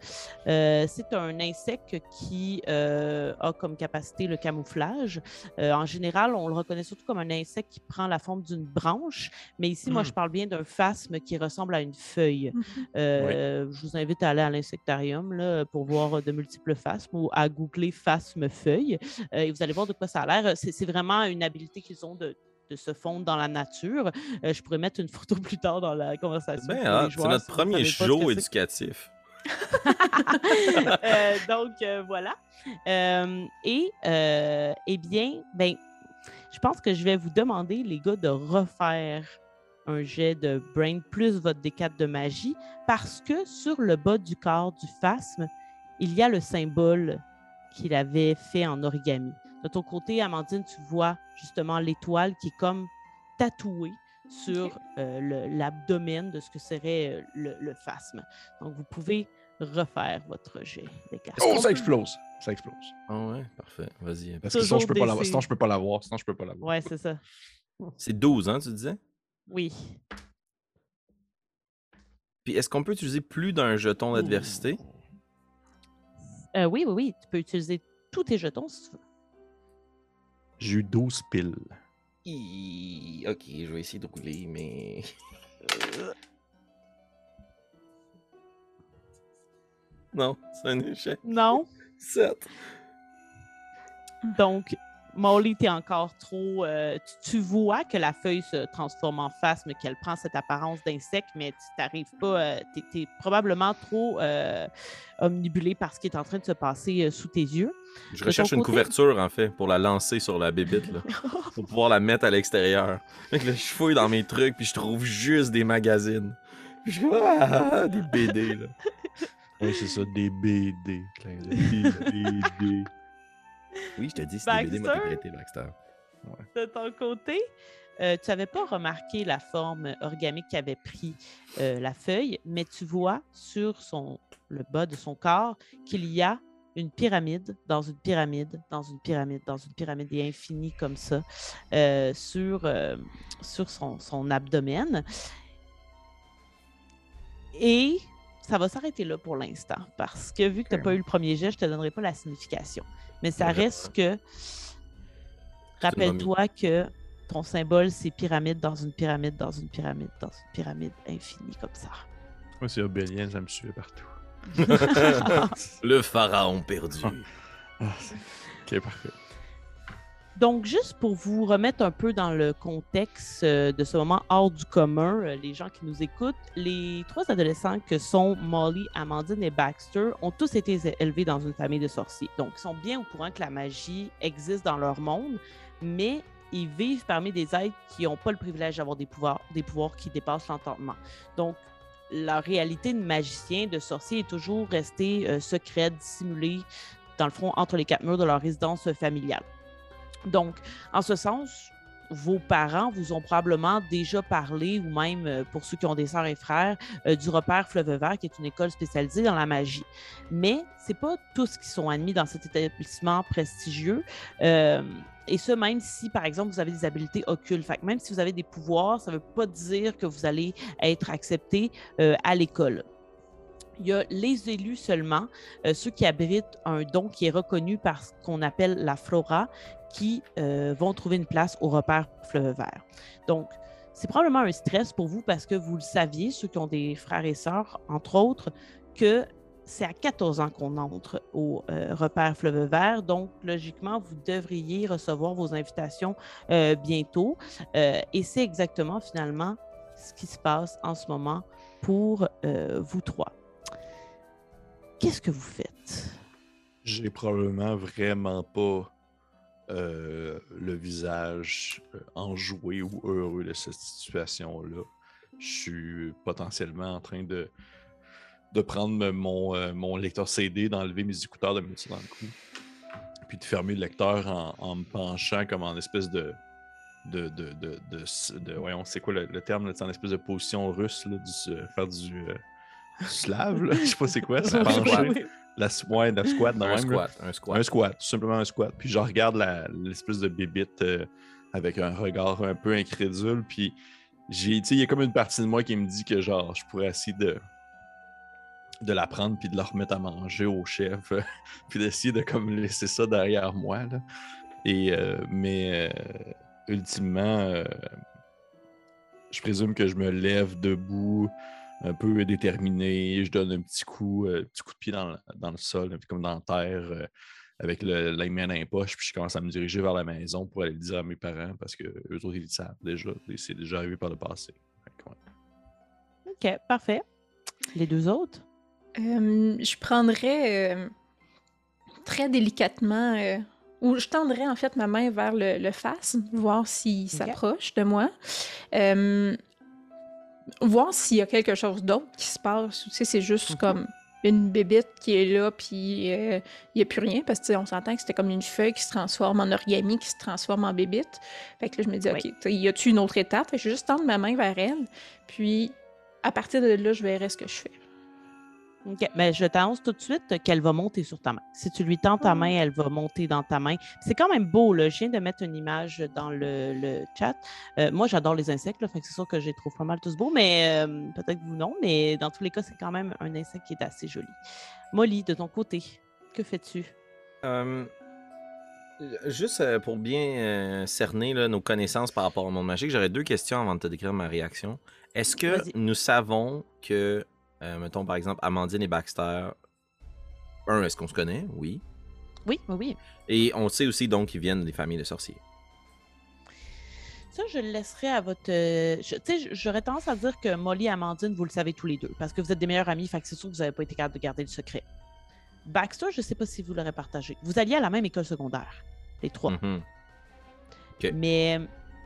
Euh, c'est un insecte qui euh, a comme capacité le camouflage. Euh, en général, on le reconnaît surtout comme un insecte qui prend la forme d'une branche, mais ici, moi, Hmm. je parle bien d'un phasme qui ressemble à une feuille. Mhm. Euh, Je vous invite à aller à l'insectarium là, pour voir de multiples phasmes ou à googler phasme feuille. Euh, et vous allez voir de quoi ça a l'air. C'est c'est vraiment une habileté qu'ils ont de, de se fondre dans la nature. Euh, je pourrais mettre une photo plus tard dans la conversation. Ben, c'est notre si premier show éducatif. *laughs* Euh, donc, euh, voilà. Et, eh bien, ben, je pense que je vais vous demander, les gars, de refaire un jet de brain plus votre D4 de magie parce que sur le bas du corps du phasme, il y a le symbole qu'il avait fait en origami. De ton côté, Amandine, tu vois justement l'étoile qui est comme tatouée sur euh, l'abdomen de ce que serait euh, le, le phasme. Donc, vous pouvez refaire votre jet de cartes. Oh, ça explose. Ça explose. Ah ouais, parfait. Vas-y. Parce que sinon, je peux pas. Sinon, je peux pas l'avoir. Sinon, je peux pas l'avoir. Ouais, c'est ça. C'est 12, hein, tu disais? Oui. Puis est-ce qu'on peut utiliser plus d'un jeton d'adversité? Euh, oui, oui, oui. Tu peux utiliser tous tes jetons si tu veux. J'ai eu 12 piles. Hi, Ok, je vais essayer de rouler, mais. *laughs* Non, c'est un échec. Non. *laughs* 7. Donc, Molly, t'es encore trop. euh, tu, tu vois que la feuille se transforme en face, mais qu'elle prend cette apparence d'insecte, mais tu t'arrives pas. euh, t'es, t'es probablement trop euh, omnibulé par ce qui est en train de se passer euh, sous tes yeux. Je recherche une côté? couverture, en fait, pour la lancer sur la bébite, là. *laughs* pour pouvoir la mettre à l'extérieur. Je fouille dans mes trucs, puis je trouve juste des magazines. Puis je ah, des BD, là. Oui, c'est ça, des BD. Des BD. Oui, je te dis, c'est des BD, Baxter? de ton côté, euh, tu n'avais pas remarqué la forme organique qu'avait pris euh, la feuille, mais tu vois sur son, le bas de son corps qu'il y a une pyramide dans une pyramide, dans une pyramide, dans une pyramide et infinie comme ça euh, sur, sur son, son abdomen. Et ça va s'arrêter là pour l'instant parce que vu que tu n'as pas eu le premier jet, je ne te donnerai pas la signification. Mais ça reste que Rappelle-toi que ton symbole, c'est pyramide dans une pyramide, dans une pyramide, dans une pyramide infinie comme ça. Moi, c'est obélien, ça me suit partout. *laughs* *laughs* Le pharaon perdu. Ah, c'est- ok, parfait. Donc, juste pour vous remettre un peu dans le contexte euh, de ce moment hors du commun, euh, les gens qui nous écoutent, les trois adolescents que sont Molly, Amandine et Baxter ont tous été élevés dans une famille de sorciers. Donc, ils sont bien au courant que la magie existe dans leur monde, mais ils vivent parmi des êtres qui n'ont pas le privilège d'avoir des pouvoirs, qui dépassent l'entendement. Donc, leur réalité de magicien, de sorcier est toujours restée euh, secrète, dissimulée, dans le fond, entre les quatre murs de leur résidence familiale. Donc, en ce sens, vos parents vous ont probablement déjà parlé, ou même euh, pour ceux qui ont des sœurs et frères, euh, du repère Fleuve Vert, qui est une école spécialisée dans la magie. Mais c'est pas tous qui sont admis dans cet établissement prestigieux. euh, et ce, même si, par exemple, vous avez des habiletés occultes. Fait même si vous avez des pouvoirs, ça ne veut pas dire que vous allez être accepté à l'école. Il y a les élus seulement, euh, ceux qui abritent un don qui est reconnu par ce qu'on appelle la flora, qui euh, vont trouver une place au repère fleuve vert. Donc, c'est probablement un stress pour vous parce que vous le saviez, ceux qui ont des frères et sœurs, entre autres, que c'est à 14 ans qu'on entre au euh, repère fleuve vert. Donc, logiquement, vous devriez recevoir vos invitations bientôt. Et c'est exactement finalement ce qui se passe en ce moment pour vous trois. Qu'est-ce que vous faites? J'ai probablement vraiment pas euh, le visage euh, enjoué ou heureux de cette situation-là. Je suis potentiellement en train de, de prendre mon, euh, mon lecteur CD, d'enlever mes écouteurs, de me mettre dans le cou, puis de fermer le lecteur en, me penchant comme en espèce de. de, de, de, voyons, c'est quoi le, terme, c'est en espèce de position russe, faire du slave, là, *laughs* je sais pas c'est quoi, oui. La, ouais, la squat, de Un même, squat, un squat. Un squat, tout simplement un squat. Puis je regarde l'espèce de bébite euh, avec un regard un peu incrédule. Puis j'ai, il y a comme une partie de moi qui me dit que genre, je pourrais essayer de, de la prendre puis de la remettre à manger au chef. euh, *laughs* puis d'essayer de comme laisser ça derrière moi. Là. Et, euh, mais ultimement, je présume que je me lève debout, un peu déterminé, je donne un petit coup, euh, petit coup de pied dans, le- dans le sol, un peu comme dans la terre, euh, avec le, la main dans les poches, puis je commence à me diriger vers la maison pour aller le dire à mes parents parce que eux autres, ils le savent déjà. C'est déjà arrivé par le passé. Ouais. OK, parfait. Les deux autres? Euh, je prendrais euh, très délicatement, euh, ou je tendrais en fait ma main vers le, le face, voir s'il s'approche de moi. Euh, voir s'il y a quelque chose d'autre qui se passe. Tu sais, c'est juste Mhm. comme une bébite qui est là, puis euh, il n'y a plus rien, parce que on s'entend que c'était comme une feuille qui se transforme en origami, qui se transforme en bébite. Fait que là, je me dis. OK, sais, y a-tu une autre étape? Fait que je vais juste tendre ma main vers elle, puis à partir de là, je verrai ce que je fais. OK. Mais je t'annonce tout de suite qu'elle va monter sur ta main. Si tu lui tends ta main, elle va monter dans ta main. C'est quand même beau, là. Je viens de mettre une image dans le, le chat. Euh, moi, j'adore les insectes, là, fait que c'est sûr que je les trouve pas mal tous beaux, mais euh, peut-être que vous non. Mais dans tous les cas, c'est quand même un insecte qui est assez joli. Molly, de ton côté, que fais-tu? Euh, juste pour bien cerner là, nos connaissances par rapport au monde magique, j'aurais deux questions avant de te décrire ma réaction. Est-ce que nous savons que, euh, mettons par exemple, Amandine et Baxter, un, est-ce qu'on se connaît? Oui. Oui, oui, oui. Et on sait aussi donc qu'ils viennent des familles de sorciers. Ça, je le laisserai à votre. euh, Tu sais, j'aurais tendance à dire que Molly et Amandine, vous le savez tous les deux, parce que vous êtes des meilleurs amis, fait que c'est sûr que vous n'avez pas été capable de garder le secret. Baxter, je ne sais pas si vous l'aurez partagé. Vous alliez à la même école secondaire, les trois. Ok. Mais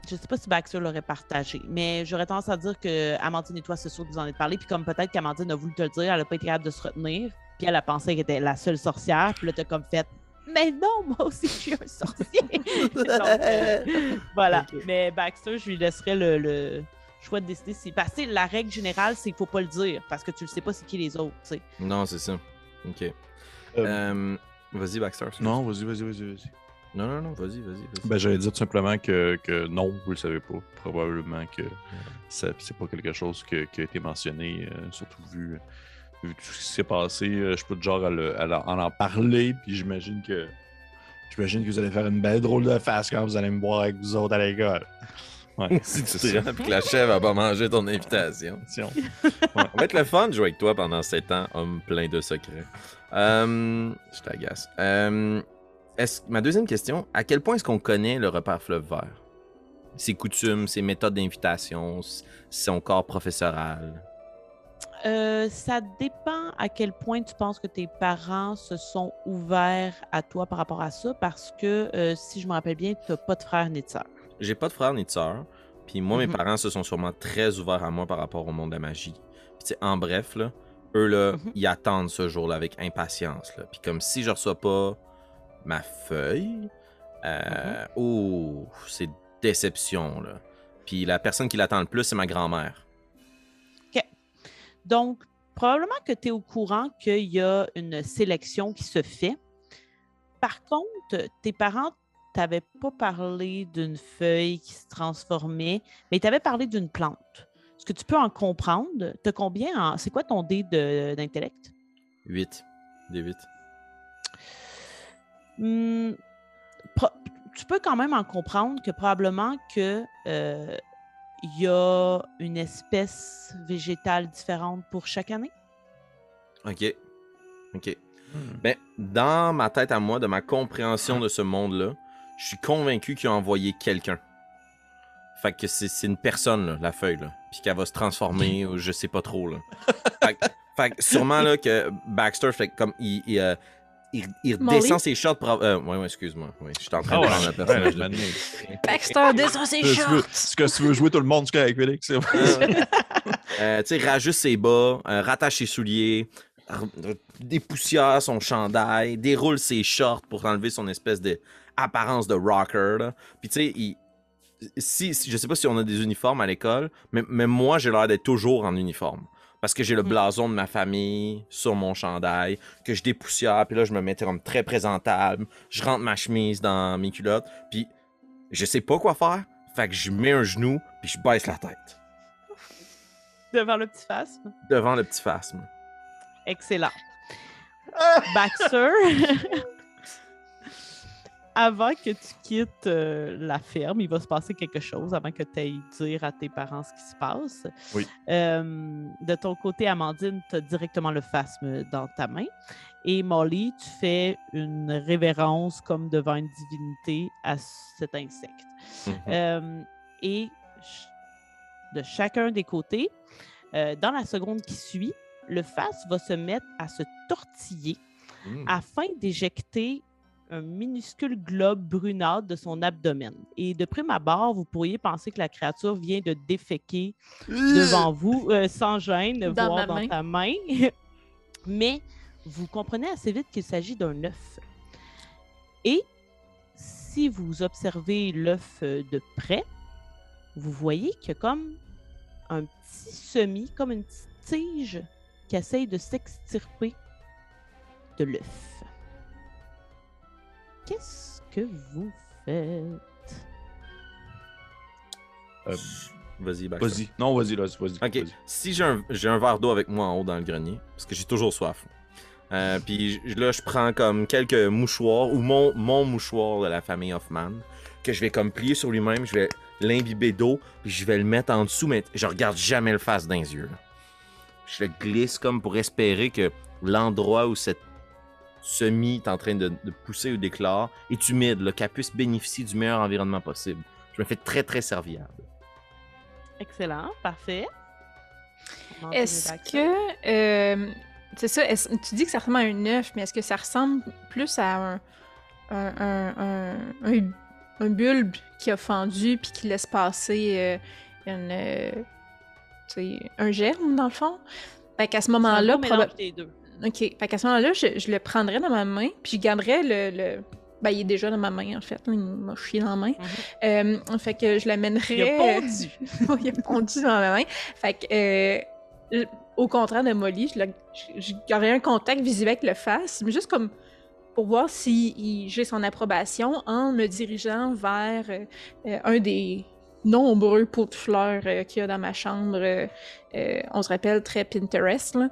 je ne sais pas si Baxter l'aurait partagé. Mais j'aurais tendance à dire que Amandine et toi, c'est sûr que vous en êtes parlé. Puis comme peut-être qu'Amandine a voulu te le dire, elle n'a pas été capable de se retenir. Puis elle a pensé qu'elle était la seule sorcière. Puis là, t'as comme fait. Mais non, moi aussi, je suis un sorcier. *laughs* Donc, euh, voilà. Mais Baxter, je lui laisserais le, le choix de décider si. Parce que la règle générale, c'est qu'il ne faut pas le dire. Parce que tu ne sais pas c'est qui les autres. tu sais. Non, c'est ça. Ok. Euh, Euh, vas-y, Baxter. non, vas-y, vas-y, vas-y, vas-y. Non, non, non, vas-y, vas-y. vas-y. Ben, j'allais dire tout simplement que, que non, vous le savez pas. Probablement que c'est pas quelque chose que- qui a été mentionné, euh, surtout vu, vu tout ce qui s'est passé. euh, je suis pas de genre à, le- à la- à en parler, puis j'imagine que j'imagine que vous allez faire une belle drôle de face quand vous allez me voir avec vous autres à l'école. Ouais, *laughs* si tu c'est te puis que la chèvre va pas manger ton invitation. *laughs* Ça va être le fun de jouer avec toi pendant 7 ans, homme plein de secrets. Euh, je t'agace. Euh, est-ce- ma deuxième question, à quel point est-ce qu'on connaît le repas à fleuve vert? Ses coutumes, ses méthodes d'invitation, son corps professoral? Euh, ça dépend à quel point tu penses que tes parents se sont ouverts à toi par rapport à ça, parce que euh, si je me rappelle bien, tu n'as pas de frère ni de sœur. J'ai pas de frère ni de sœur. Puis moi, mes Mhm. parents se sont sûrement très ouverts à moi par rapport au monde de la magie. Puis en bref, là, eux, là, Mhm. ils attendent ce jour-là avec impatience. Là. Puis comme si je reçois pas ma feuille, euh, oh, c'est déception, là. Puis la personne qui l'attend le plus, c'est ma grand-mère. Donc, probablement que tu es au courant qu'il y a une sélection qui se fait. Par contre, tes parents t'avaient pas parlé d'une feuille qui se transformait, mais ils t'avaient parlé d'une plante. Est-ce que tu peux en comprendre? T'as combien en... C'est quoi ton dé d'intellect? 8. Des 8. Hmm, pro- tu peux quand même en comprendre que probablement que euh, il y a une espèce végétale différente pour chaque année. OK. OK. Hmm. Ben, dans ma tête à moi, de ma compréhension de ce monde-là, je suis convaincu qu'il a envoyé quelqu'un. Fait que c'est c'est une personne, là, la feuille. Là. puis qu'elle va se transformer, *laughs* ou je sais pas trop. Là. fait, que- fait sûrement là, que Baxter, fait comme il, il, euh, il- il descend ses shots pour. Euh, ouais, ouais, excuse-moi. Ouais, je suis en train Ah de ouais, prendre le personnage de. Baxter descend ses Tu veux- shorts! Est-ce que tu veux jouer tout le monde jusqu'à avec Félix? c'est vrai? Euh, tu sais, rajuste ses bas, euh, rattache ses souliers, r- r- dépoussière son chandail, déroule ses shorts pour enlever son espèce de apparence de rocker. là. Puis tu sais, il- si, si- je sais pas si on a des uniformes à l'école, mais, mais moi j'ai l'air d'être toujours en uniforme. Parce que j'ai le Mhm. blason de ma famille sur mon chandail, que je dépoussière, puis là je me mets comme très présentable, je rentre ma chemise dans mes culottes, puis je sais pas quoi faire, fait que je mets un genou, puis je baisse la tête Devant le petit phasme. devant le petit phasme. Excellent. Baxter, *laughs* avant que tu quittes euh, la ferme, il va se passer quelque chose avant que tu ailles dire à tes parents ce qui se passe. Oui. Euh, de ton côté, Amandine, tu as directement le phasme dans ta main. Et Molly, tu fais une révérence comme devant une divinité à cet insecte. Mhm. Euh, et de chacun des côtés, dans la seconde qui suit, le face va se mettre à se tortiller Mm. afin d'éjecter un minuscule globe brunâtre de son abdomen. Et de prime abord, vous pourriez penser que la créature vient de déféquer devant vous, euh, sans gêne, Dans voire dans main. ta main. *laughs* Mais vous comprenez assez vite qu'il s'agit d'un œuf. Et si vous observez l'œuf euh, de près, vous voyez qu'il y a comme un petit semis, comme une petite tige qui essaye de s'extirper de l'œuf. Qu'est-ce que vous faites? Euh, Vas-y, Baxter. Vas-y. Non, vas-y, là, vas-y. Ok, si j'ai un, j'ai un verre d'eau avec moi en haut dans le grenier, parce que j'ai toujours soif. Euh, puis là, je prends comme quelques mouchoirs, ou mon, mon mouchoir de la famille Hoffman, que je vais comme plier sur lui-même, je vais l'imbiber d'eau, puis je vais le mettre en dessous, mais je regarde jamais le face dans les yeux. là. Je le glisse comme pour espérer que l'endroit où cette semis est en train de, de pousser ou d'éclore est humide, là, qu'elle puisse bénéficier du meilleur environnement possible. Je me fais très, très serviable. Excellent, parfait. Est-ce que. euh, c'est ça, est-ce- tu dis que ça ressemble à un œuf, mais est-ce que ça ressemble plus à un, un, un, un, un- un bulbe qui a fendu puis qui laisse passer euh, une, euh, tu un germe, dans le fond? Fait qu'à ce C'est un moment-là, bon OK. Fait qu'à ce moment-là, je, je le prendrais dans ma main, puis je garderais le. le... Ben, il est déjà dans ma main, en fait. il m'a chié dans la main. Euh, fait que je l'amènerais. Il a pondu. *laughs* Oui, il a pondu dans ma main. Fait que, euh, au contraire de Molly, je, le- je, garderais un contact visuel avec le face, mais juste comme pour voir si il- j'ai son approbation en me dirigeant vers euh, euh, un des nombreux pots de fleurs euh, qu'il y a dans ma chambre. euh, euh, on se rappelle très Pinterest. Là.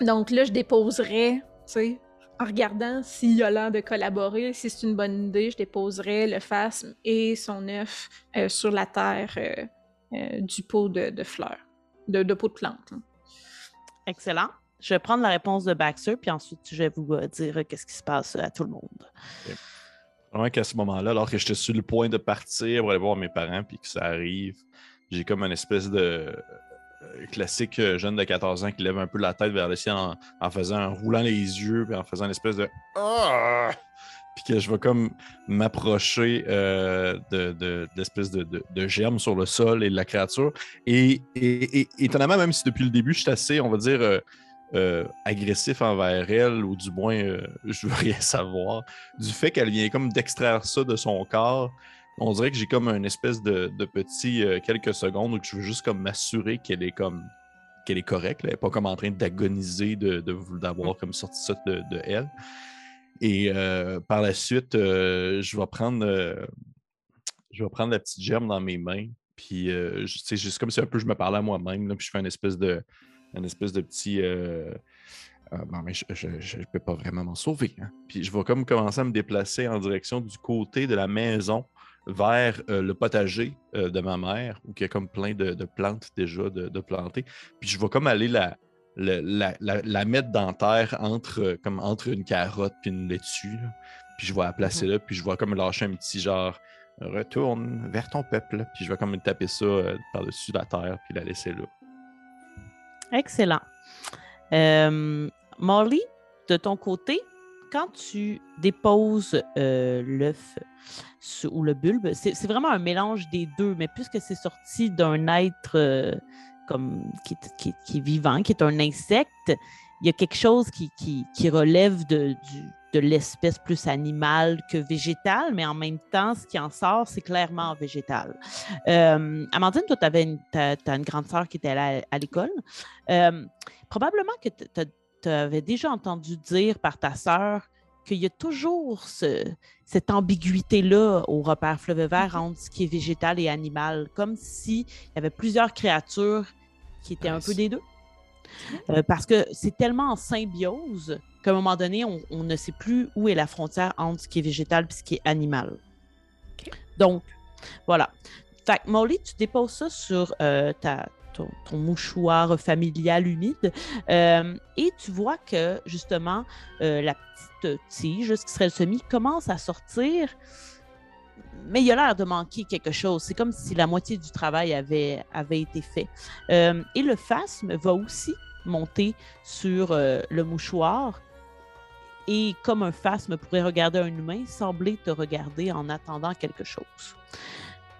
Donc là, je déposerais, tu sais, en regardant s'il a l'air de collaborer, si c'est une bonne idée, je déposerais le phasme et son œuf euh, sur la terre euh, euh, du pot de, de fleurs, de, de pot de plantes. là. Excellent. Je vais prendre la réponse de Baxter, puis ensuite, je vais vous euh, dire euh, qu'est-ce qui se passe à tout le monde. Vraiment qu'à ce moment-là, alors que j'étais sur le point de partir pour aller voir mes parents, puis que ça arrive, j'ai comme une espèce de euh, classique euh, jeune de 14 ans qui lève un peu la tête vers le ciel en, faisant, en roulant les yeux, puis en faisant une espèce de Ah! puis que je vais comme m'approcher euh, de, de, d'espèces de, germes sur le sol et de la créature. Et, et- étonnamment, même si depuis le début, je suis assez, on va dire, euh, euh, agressif envers elle, ou du moins, euh, *laughs* je veux rien savoir, du fait qu'elle vient comme d'extraire ça de son corps, on dirait que j'ai comme une espèce de, de petit euh, quelques secondes où je veux juste comme m'assurer qu'elle est comme qu'elle est correcte, elle n'est pas comme en train d'agoniser de, de, d'avoir comme sorti ça de, de elle. Et euh, par la suite, euh, je vais prendre je vais prendre la petite germe dans mes mains. Puis sais, juste comme si un peu je me parlais à moi-même, là, puis je fais une espèce de une espèce de petit bon, mais je ne peux pas vraiment m'en sauver. hein. Puis je vais comme commencer à me déplacer en direction du côté de la maison vers euh, le potager euh, de ma mère, où il y a comme plein de, de plantes déjà de, de plantées. Puis je vais comme aller la, la, la- la- la mettre dans terre entre, euh, comme entre une carotte puis une laitue. là. Puis je vais la placer là, puis je vais comme lâcher un petit genre retourne vers ton peuple. Puis je vais comme taper ça euh, par-dessus la terre, puis la laisser là. Excellent. Molly, de ton côté, quand tu déposes l'œuf ou le bulbe, c'est vraiment un mélange des deux, mais puisque c'est sorti d'un être euh, comme qui qui est- vivant, qui est un insecte, il y a quelque chose qui, qui- relève de, de l'espèce plus animale que végétale, mais en même temps, ce qui en sort, c'est clairement végétal. Euh, Amandine, toi, tu une, t'as- t'as une grande sœur qui était à l'école. Euh, probablement que tu avais déjà entendu dire par ta sœur qu'il y a toujours ce- cette ambiguïté-là au repère fleuve vert entre ce qui est végétal et animal, comme s'il y avait plusieurs créatures qui étaient un peu des deux. Euh, parce que c'est tellement en symbiose qu'à un moment donné, on, on ne sait plus où est la frontière entre ce qui est végétal et ce qui est animal. Donc, voilà. Fait que Molly, tu déposes ça sur euh, ta, ton, mouchoir familial humide euh, et tu vois que justement euh, la petite tige, ce qui serait le semis, commence à sortir, mais il a l'air de manquer quelque chose. C'est comme si la moitié du travail avait, été fait. Euh, et le phasme va aussi monter sur le mouchoir. Et comme un phasme pourrait regarder un humain, sembler te regarder en attendant quelque chose.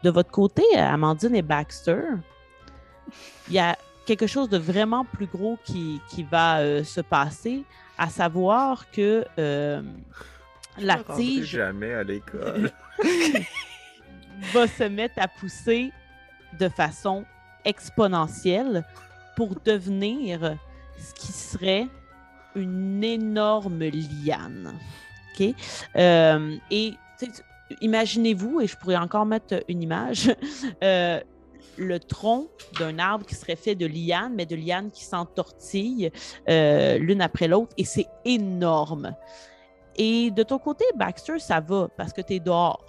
De votre côté, Amandine et Baxter, il y a quelque chose de vraiment plus gros qui, qui va euh, se passer, à savoir que euh, la tige jamais à l'école. *laughs* va se mettre à pousser de façon exponentielle pour devenir ce qui serait une énorme liane. OK? Euh, et imaginez-vous, et je pourrais encore mettre une image, euh, le tronc d'un arbre qui serait fait de lianes, mais de lianes qui s'entortillent euh, l'une après l'autre, et c'est énorme. Et de ton côté, Baxter, ça va parce que tu es dehors.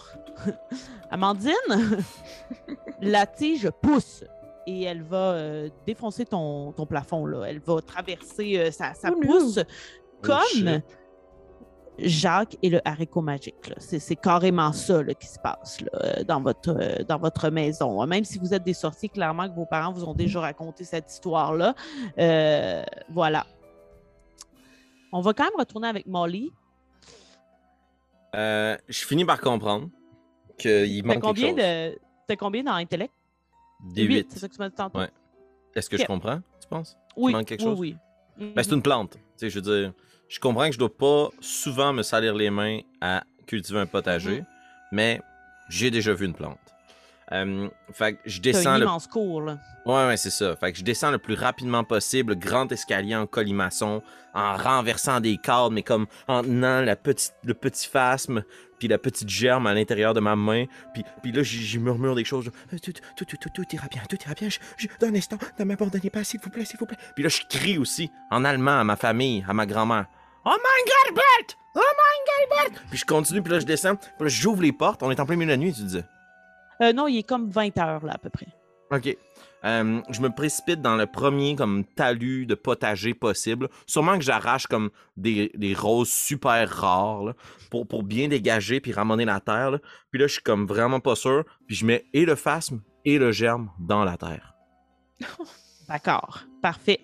*laughs* Amandine, *laughs* la tige pousse et elle va euh, défoncer ton, ton plafond. Là. Elle va traverser, euh, ça, ça Oh pousse comme shit. Jacques et le haricot magique. C'est carrément ça là, qui se passe là, euh, dans, votre, euh, dans votre maison. Même si vous êtes des sorciers, clairement que vos parents vous ont déjà raconté cette histoire-là. Euh, voilà. On va quand même retourner avec Molly. Euh, je finis par comprendre qu'il manque combien quelque chose. de. T'as combien dans intellect? Des Huit, 8. C'est ça que tu m'as dit tantôt? Ouais. Est-ce que je comprends, tu penses? Oui. manque quelque oui, chose? oui. Ben, c'est une plante. Tu sais, je veux dire, je comprends que je dois pas souvent me salir les mains à cultiver un potager, Mhm. mais j'ai déjà vu une plante. Euh, fait que je descends le cours, là. Ouais, ouais, c'est ça. Fait que je descends le plus rapidement possible, grand escalier en colimaçon, en renversant des cadres, mais comme en tenant la petite, le petit phasme, puis la petite germe à l'intérieur de ma main. Puis, puis là, j'y murmure des choses. Euh, Tout, tout, tout, tout, tout ira bien, tout ira bien. Je, je, d'un instant, ne m'abandonnez pas, s'il vous plaît, s'il vous plaît. Puis là, je crie aussi, en allemand, à ma famille, à ma grand-mère. Oh mein Gott, Oh mein Gott, Puis je continue, puis là, je descends. Puis là, j'ouvre les portes. On est en plein milieu de la nuit, tu disais. Euh, non, il est comme 20 heures, là, à peu près. OK. Euh, je me précipite dans le premier comme talus de potager possible. Sûrement que j'arrache comme des, des roses super rares là, pour, pour bien dégager puis ramener la terre. là. Puis là, je suis comme vraiment pas sûr. Puis je mets et le phasme et le germe dans la terre. *laughs* D'accord. Parfait.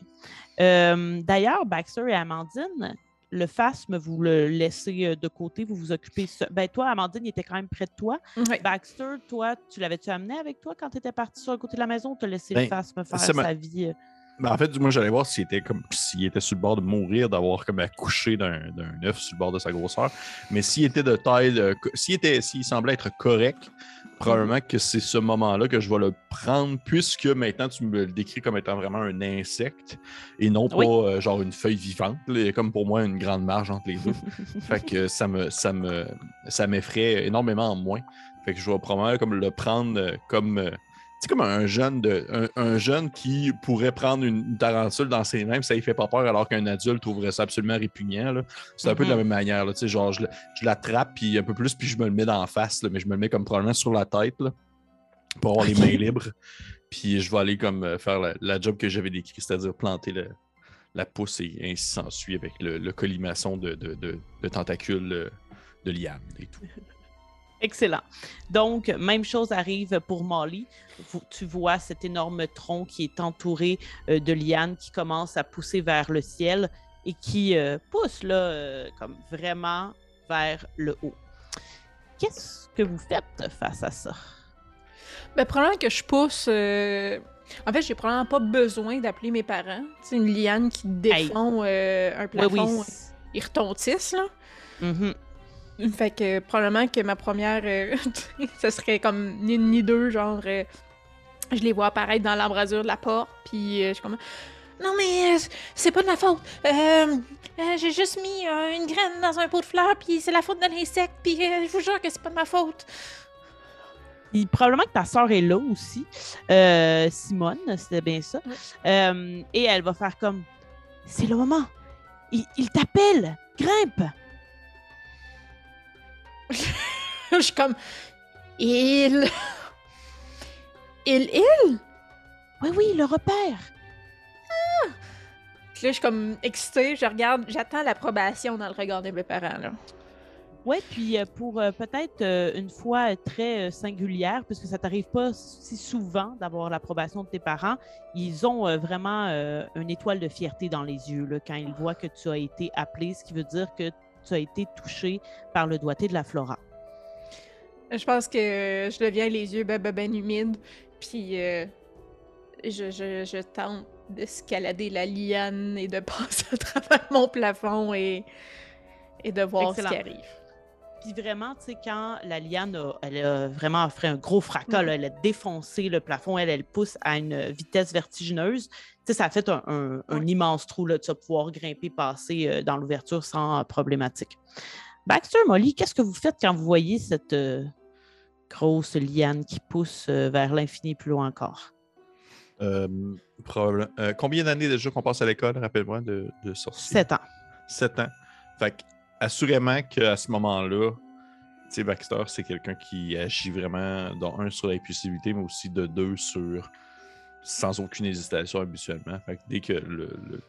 Euh, D'ailleurs, Baxter et Amandine, le phasme, vous le laissez euh, de côté, vous vous occupez. Ben, toi, Amandine, il était quand même près de toi. Baxter, toi, tu l'avais-tu amené avec toi quand tu étais parti sur le côté de la maison ou tu as laissé Ben, le phasme faire ça m'a- sa vie? Ben, en fait, moi, j'allais voir s'il était comme s'il était sur le bord de mourir, d'avoir comme accouché d'un œuf sur le bord de sa grosseur. Mais s'il était de taille, s'il était, s'il semblait être correct, probablement que c'est ce moment-là que je vais le prendre, puisque maintenant tu me le décris comme étant vraiment un insecte et non pas Oui. euh, genre une feuille vivante. là. Comme pour moi une grande marge entre les deux. *laughs* fait que ça me, ça me, ça m'effraie énormément en moins. Fait que je vais probablement comme le prendre euh, comme euh, c'est comme un jeune, de, un, un jeune qui pourrait prendre une, tarentule dans ses mains, ça ne fait pas peur, alors qu'un adulte trouverait ça absolument répugnant. C'est un peu de la Mhm. même manière. Là, tu sais, genre, je, l'attrape, puis un peu plus, puis je me le mets d'en face, là, mais je me le mets comme probablement sur la tête, là, pour avoir les mains libres. Puis je vais aller comme euh, faire la, la job que j'avais décrit, c'est-à-dire planter le- la pousse et ainsi s'ensuit avec le, le colimaçon de, de, de- de tentacules euh, de liane et tout. *laughs* Excellent. Donc, même chose arrive pour Molly. Tu vois cet énorme tronc qui est entouré euh, de lianes qui commence à pousser vers le ciel et qui euh, pousse là, euh, comme vraiment vers le haut. Qu'est-ce que vous faites face à ça? Ben, probablement que je pousse. euh, En fait, j'ai probablement pas besoin d'appeler mes parents. C'est une liane qui défend un Oui, plafond. oui. Ils retontissent, là. Mhm. Fait que probablement que ma première, euh, *laughs* ce serait comme ni une ni deux, genre, euh, je les vois apparaître dans l'embrasure de la porte, puis euh, je suis comme, non mais c'est pas de ma faute. J'ai juste mis une graine dans un pot de fleurs, puis c'est la faute de l'insecte, puis je vous jure que c'est pas de ma faute. Puis probablement que ta sœur est là aussi. Simone, c'était bien ça. Oui. Et elle va faire comme C'est le moment. Il, il t'appelle. Grimpe. *laughs* je suis comme, il, il, il? Oui, oui, le repère. Puis là, je suis comme excitée, je regarde, j'attends l'approbation dans le regard de mes parents, là. Oui, puis euh, pour euh, peut-être euh, une fois très euh, singulière, puisque ça t'arrive pas si souvent d'avoir l'approbation de tes parents, ils ont vraiment une étoile de fierté dans les yeux là, quand ils voient que tu as été appelé, ce qui veut dire que tu as été touché par le doigté de la flora. Je pense que je deviens les yeux ben, ben, ben humides, puis euh, je, je, je tente d'escalader la liane et de *laughs* passer à travers mon plafond et, et de voir Excellent. ce qui arrive. Puis vraiment, tu sais, quand la liane a, elle a vraiment fait un gros fracas, Mhm. là, elle a défoncé le plafond, elle, elle pousse à une vitesse vertigineuse. Tu sais, ça a fait un, un- un Ouais. immense trou. Là, tu vas pouvoir grimper, passer euh, dans l'ouverture sans euh, problématique. Baxter, Molly, qu'est-ce que vous faites quand vous voyez cette euh, grosse liane qui pousse euh, vers l'infini plus loin encore? Euh, probable- euh, combien d'années déjà qu'on passe à l'école, rappelle-moi, de, de sorcier? Sept ans. 7 ans. Fait que, assurément qu'à ce moment-là, tu Baxter, c'est quelqu'un qui agit vraiment, dont un, sur l'impulsivité, mais aussi de deux, sur sans aucune hésitation habituellement. Fait que dès que le- le-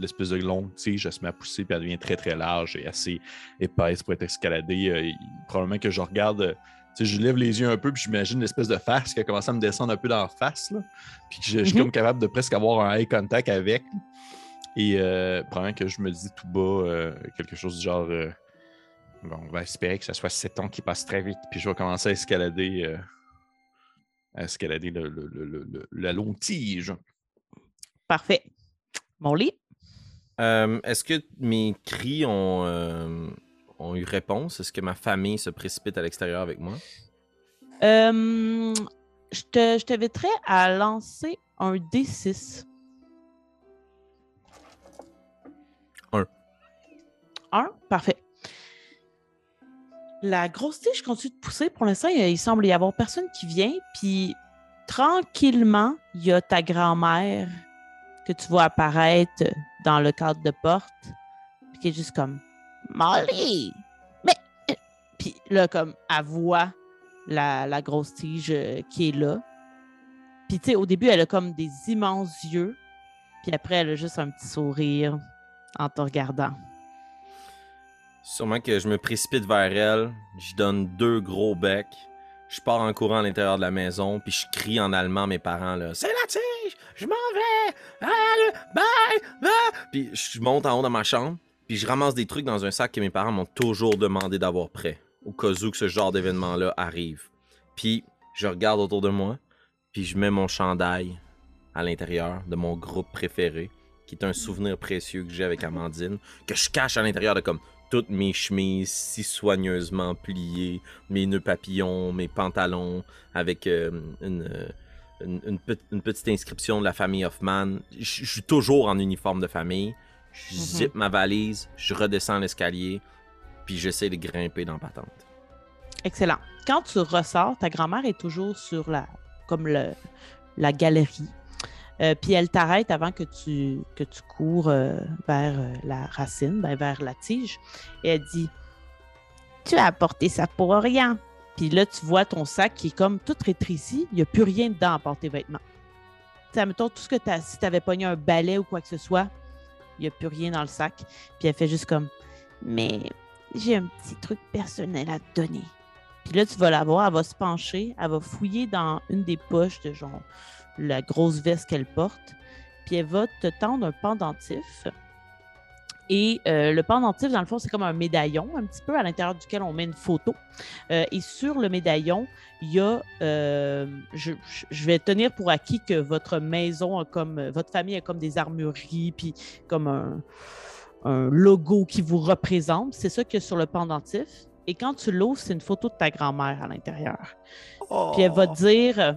l'espèce de longue tige elle se met à pousser, puis elle devient très très large et assez épaisse pour être escaladée, euh, probablement que je regarde. euh, je lève les yeux un peu, puis j'imagine l'espèce de face qui a commencé à me descendre un peu dans la face, là. Puis que je, je suis Mhm. comme capable de presque avoir un eye contact avec. Et euh, probablement que je me dis tout bas euh, quelque chose du genre euh, bon, on va espérer que ce soit 7 ans qui passe très vite, puis je vais commencer à escalader euh, à escalader le, le- le- le- le- la longue tige. Parfait. Molly? Euh, Est-ce que mes cris ont, euh, ont eu réponse? Est-ce que ma famille se précipite à l'extérieur avec moi? Euh, je te- je t'inviterais à lancer un D6. 1, parfait. La grosse tige continue de pousser. Pour l'instant, il, semble y avoir personne qui vient. Puis tranquillement, il y a ta grand-mère que tu vois apparaître dans le cadre de porte. Puis qui est juste comme Molly! Mais. Puis là, comme, elle voit la, la grosse tige euh, qui est là. Puis, tu sais, au début, elle a comme des immenses yeux. Puis après, elle a juste un petit sourire en te regardant. Sûrement que je me précipite vers elle, je donne deux gros becs, je pars en courant à l'intérieur de la maison, puis je crie en allemand à mes parents là, c'est la tige, je m'en vais, allez, bye, bye. Puis je monte en haut dans ma chambre, puis je ramasse des trucs dans un sac que mes parents m'ont toujours demandé d'avoir prêt, au cas où que ce genre d'événement là arrive. Puis je regarde autour de moi, puis je mets mon chandail à l'intérieur de mon groupe préféré, qui est un souvenir précieux que j'ai avec Amandine, que je cache à l'intérieur de comme toutes mes chemises si soigneusement pliées, mes nœuds papillons, mes pantalons avec euh, une, euh, une, une pe- une petite inscription de la famille Hoffman. Je suis toujours en uniforme de famille. Je Mhm. zippe ma valise, je redescends l'escalier, puis j'essaie de grimper dans la patente. Excellent. Quand tu ressors, ta grand-mère est toujours sur la, comme le, la galerie. Euh, puis elle t'arrête avant que tu, que tu cours euh, vers euh, la racine, ben, vers la tige. Et elle dit Tu as apporté ça pour rien. Puis là, tu vois ton sac qui est comme tout rétréci. Il n'y a plus rien dedans à part tes vêtements. Tu mettons, tout ce que tu as, si tu avais pogné un balai ou quoi que ce soit, il n'y a plus rien dans le sac. Puis elle fait juste comme Mais j'ai un petit truc personnel à te donner. Puis là, tu vas la voir, elle va se pencher, elle va fouiller dans une des poches de genre la grosse veste qu'elle porte, puis elle va te tendre un pendentif. Et euh, le pendentif, dans le fond, c'est comme un médaillon, un petit peu à l'intérieur duquel on met une photo. Euh, et sur le médaillon, il y a, euh, je, je vais tenir pour acquis que votre maison a comme, votre famille a comme des armureries, puis comme un, un logo qui vous représente. C'est ça qu'il y a sur le pendentif. Et quand tu l'ouvres, c'est une photo de ta grand-mère à l'intérieur. Puis elle va te dire euh,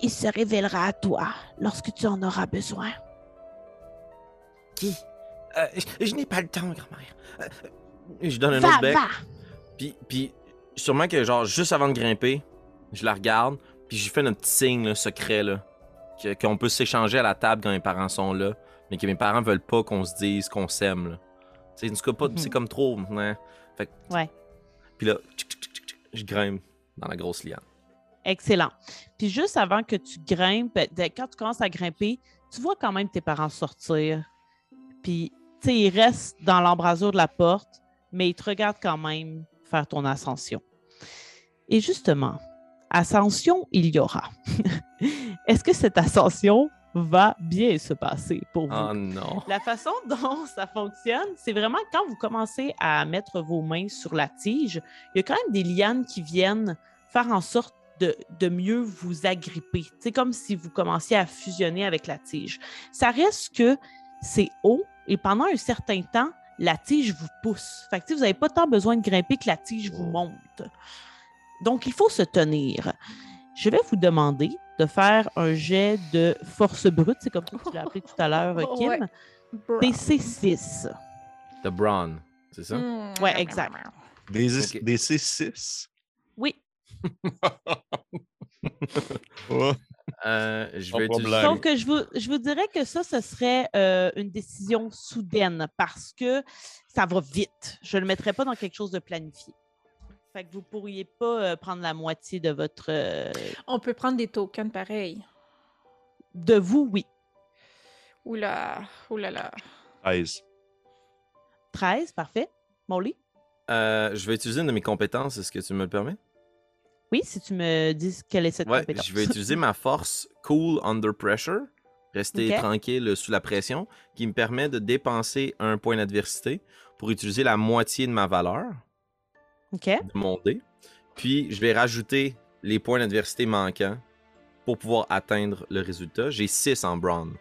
Il se révélera à toi lorsque tu en auras besoin. Qui? Euh, je je n'ai pas le temps, grand-mère. Euh, je donne un Va, autre bec. va! Puis, puis sûrement que, genre, juste avant de grimper, je la regarde, puis je lui fais notre petit signe là, secret, là, que- qu'on peut s'échanger à la table quand mes parents sont là, mais que mes parents veulent pas qu'on se dise qu'on s'aime. là. En tout cas, pas- Mhm. c'est comme trop. hein. Fait que- Ouais. Puis là, je grimpe dans la grosse liane. Excellent. Puis juste avant que tu grimpes, quand tu commences à grimper, tu vois quand même tes parents sortir. Puis, tu sais, ils restent dans l'embrasure de la porte, mais ils te regardent quand même faire ton ascension. Et justement, ascension, il y aura. *laughs* Est-ce que cette ascension va bien se passer pour vous? Oh non. La façon *laughs* dont ça fonctionne, c'est vraiment quand vous commencez à mettre vos mains sur la tige, il y a quand même des lianes qui viennent faire en sorte de, de mieux vous agripper. C'est comme si vous commenciez à fusionner avec la tige. Ça reste que c'est haut et pendant un certain temps, la tige vous pousse. Fait que, vous n'avez pas tant besoin de grimper que la tige vous monte. Donc, il faut se tenir. Je vais vous demander de faire un jet de force brute. C'est comme ça que tu l'as appelé tout à l'heure, *laughs* Kim. Ouais. Bra- DC 6. The Brawn, c'est ça? Hmm. Ouais, exact. Des C6. Oui. *laughs* Euh, je vais utiliser... que je vous, je vous dirais que ça, ce serait euh, une décision soudaine parce que ça va vite. Je ne le mettrai pas dans quelque chose de planifié. Fait que vous ne pourriez pas euh, prendre la moitié de votre. euh, On peut prendre des tokens pareils. de vous, oui. Oula, oula là. 13. 13, parfait. Molly? Euh, je vais utiliser une de mes compétences, est-ce que tu me le permets? Oui, si tu me dis quelle est cette Ouais, compétence. je vais *laughs* utiliser ma force Cool Under Pressure, rester tranquille sous la pression, qui me permet de dépenser un point d'adversité pour utiliser la moitié de ma valeur OK. de mon dé. Puis je vais rajouter les points d'adversité manquants pour pouvoir atteindre le résultat. J'ai 6 en Brawn.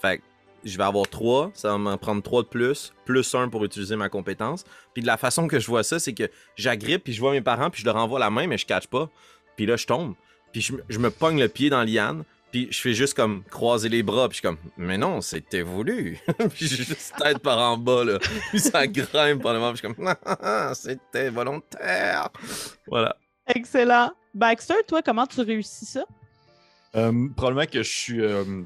Fait que je vais avoir 3, ça va m'en prendre 3 de plus, plus 1 pour utiliser ma compétence. Puis de la façon que je vois ça, c'est que j'agrippe, puis je vois mes parents, puis je leur envoie la main, mais je catch pas. Puis là, je tombe. Puis je, me- je me pogne le pied dans liane, puis je fais juste comme croiser les bras, puis je suis comme, mais non, c'était voulu. *laughs* puis j'ai juste tête par en bas, là. Puis ça grimpe par le moment, puis je suis comme, Ah, *laughs* c'était volontaire. Voilà. Excellent. Baxter, toi, comment tu réussis ça? Euh, probablement que je suis, euh,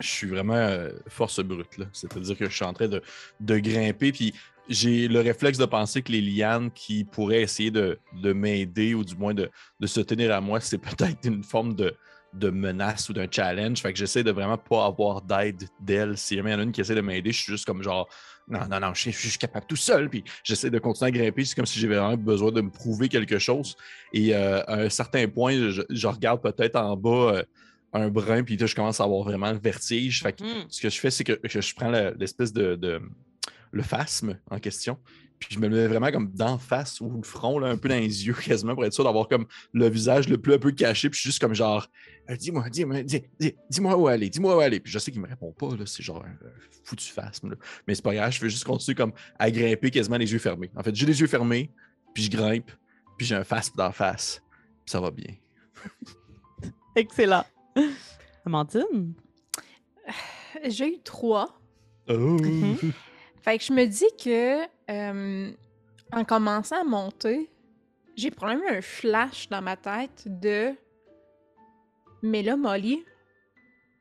je suis vraiment euh, force brute. là. C'est-à-dire que je suis en train de, grimper. Puis j'ai le réflexe de penser que les lianes qui pourraient essayer de, de m'aider ou du moins de, se tenir à moi, c'est peut-être une forme de, menace ou d'un challenge. Fait que j'essaie de vraiment pas avoir d'aide d'elle. Si y en a une qui essaie de m'aider, je suis juste comme genre non, non, non, je, suis- je suis capable tout seul. Puis j'essaie de continuer à grimper. C'est comme si j'avais vraiment besoin de me prouver quelque chose. Et euh, à un certain point, je, je regarde peut-être en bas euh, un brin, puis là, je commence à avoir vraiment le vertige. Fait que Hmm. ce que je fais, c'est que, que je prends l'espèce de, de- le phasme en question, puis je me le mets vraiment comme d'en face ou le front, là, un peu dans les yeux, *laughs* quasiment, pour être sûr d'avoir comme le visage le plus un peu caché, puis je suis juste comme genre, Euh, dis-moi, dis-moi, dis, dis- dis-moi où aller, dis-moi où aller. Puis je sais qu'il me répond pas, là, c'est genre un foutu phasme, là. mais c'est pas grave, je vais juste continuer comme à grimper quasiment les yeux fermés. En fait, j'ai les yeux fermés, puis je grimpe, puis j'ai un phasme d'en face, puis ça va bien. Excellent. *laughs* Amandine? *sighs* J'ai eu trois. Oh. *laughs* Fait que je me dis que euh, en commençant à monter, j'ai probablement eu un flash dans ma tête de Mais là, Molly,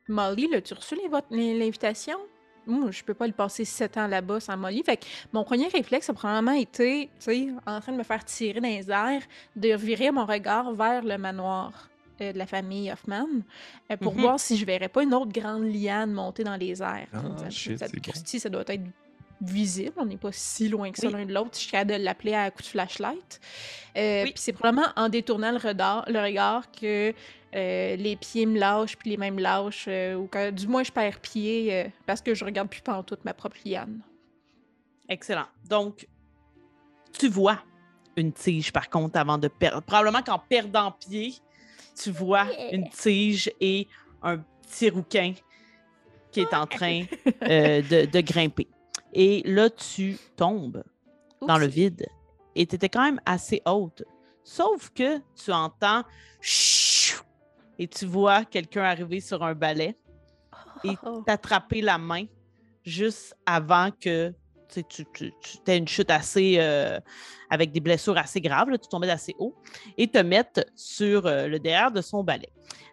Molly, l'as-tu reçu l'invo- l'invitation? Moi, je peux pas le passer sept ans là-bas sans Molly. Fait que mon premier réflexe a probablement été, tu sais, en train de me faire tirer dans les airs, de virer mon regard vers le manoir euh, de la famille Hoffman euh, pour Mhm. voir si je verrais pas une autre grande liane monter dans les airs. Ah, Ça- shit, ça- bon. Doit être visible. On n'est pas si loin que ça Oui. l'un de l'autre. Je suis capable de l'appeler à coup de flashlight. Euh, Oui. Puis c'est probablement en détournant le regard, le regard que euh, les pieds me lâchent, puis les mains me lâchent, euh, ou que du moins je perds pied parce que je regarde plus pantoute ma propre liane. Excellent. Donc, tu vois une tige, par contre, avant de perdre. Probablement qu'en perdant pied, tu vois une tige et un petit rouquin qui est en train *laughs* euh, de, de grimper. Et là, tu tombes dans le vide et tu étais quand même assez haute. Sauf que tu entends et tu vois quelqu'un arriver sur un balai et Oh. t'attraper la main juste avant que tu, aies une chute assez euh, avec des blessures assez graves, là, tu tombais d'assez haut, et te mettre sur euh, le derrière de son balai.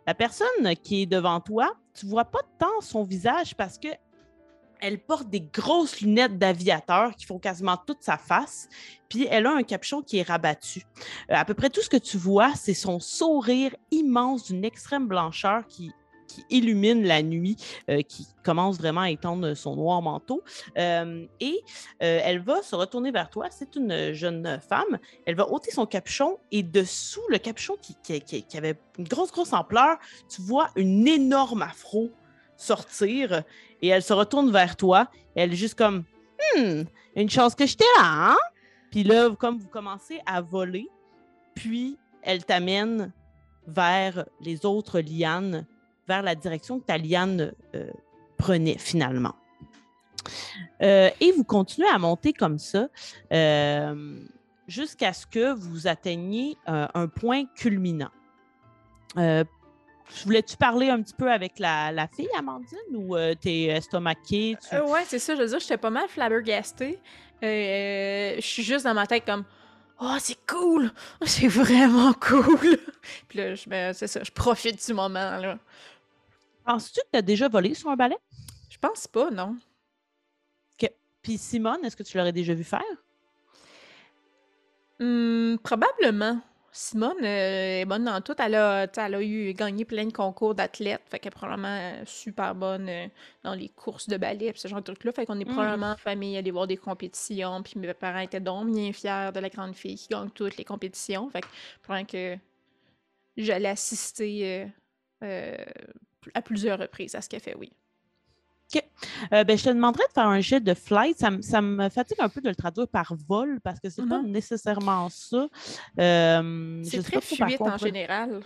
La personne qui est devant toi, tu vois pas tant son visage parce que elle porte des grosses lunettes d'aviateur qui font quasiment toute sa face, puis elle a un capuchon qui est rabattu. Euh, à peu près tout ce que tu vois, c'est son sourire immense d'une extrême blancheur qui, qui illumine la nuit, euh, qui commence vraiment à étendre son noir manteau. Euh, et euh, elle va se retourner vers toi. C'est une jeune femme. Elle va ôter son capuchon et dessous le capuchon qui, avait une grosse, grosse ampleur, tu vois une énorme afro sortir et elle se retourne vers toi. Elle est juste comme Hmm, une chance que j'étais là, hein? Puis là, comme vous commencez à voler, puis elle t'amène vers les autres lianes, vers la direction que ta liane euh, prenait finalement. Euh, et vous continuez à monter comme ça euh, jusqu'à ce que vous atteigniez euh, un point culminant. Voulais-tu parler un petit peu avec la, fille, Amandine, ou t'es estomaquée? Ouais, c'est ça. Je veux dire, j'étais pas mal flabbergastée. Je suis juste dans ma tête comme Oh, c'est cool! *laughs* C'est vraiment cool! Puis là, je, ben, c'est ça, je profite du moment, là. Penses-tu que tu as déjà volé sur un balai? Je pense pas, non. Puis Simone, est-ce que tu l'aurais déjà vu faire? Hmm, probablement. Simone euh, est bonne dans tout. Elle a, elle a eu gagné plein de concours d'athlètes. Fait qu'elle est probablement euh, super bonne euh, dans les courses de ballet pis ce genre de trucs-là. Fait qu'on est Mm. probablement en famille aller voir des compétitions. Puis mes parents étaient donc bien fiers de la grande fille qui gagne toutes les compétitions. Fait que probablement que j'allais assister euh, à plusieurs reprises à ce qu'elle fait, oui. Euh, ben, je te demanderais de faire un jet de flight. Ça, me- ça me fatigue un peu de le traduire par vol parce que c'est pas Mhm. nécessairement ça. Euh, C'est très fluide en général.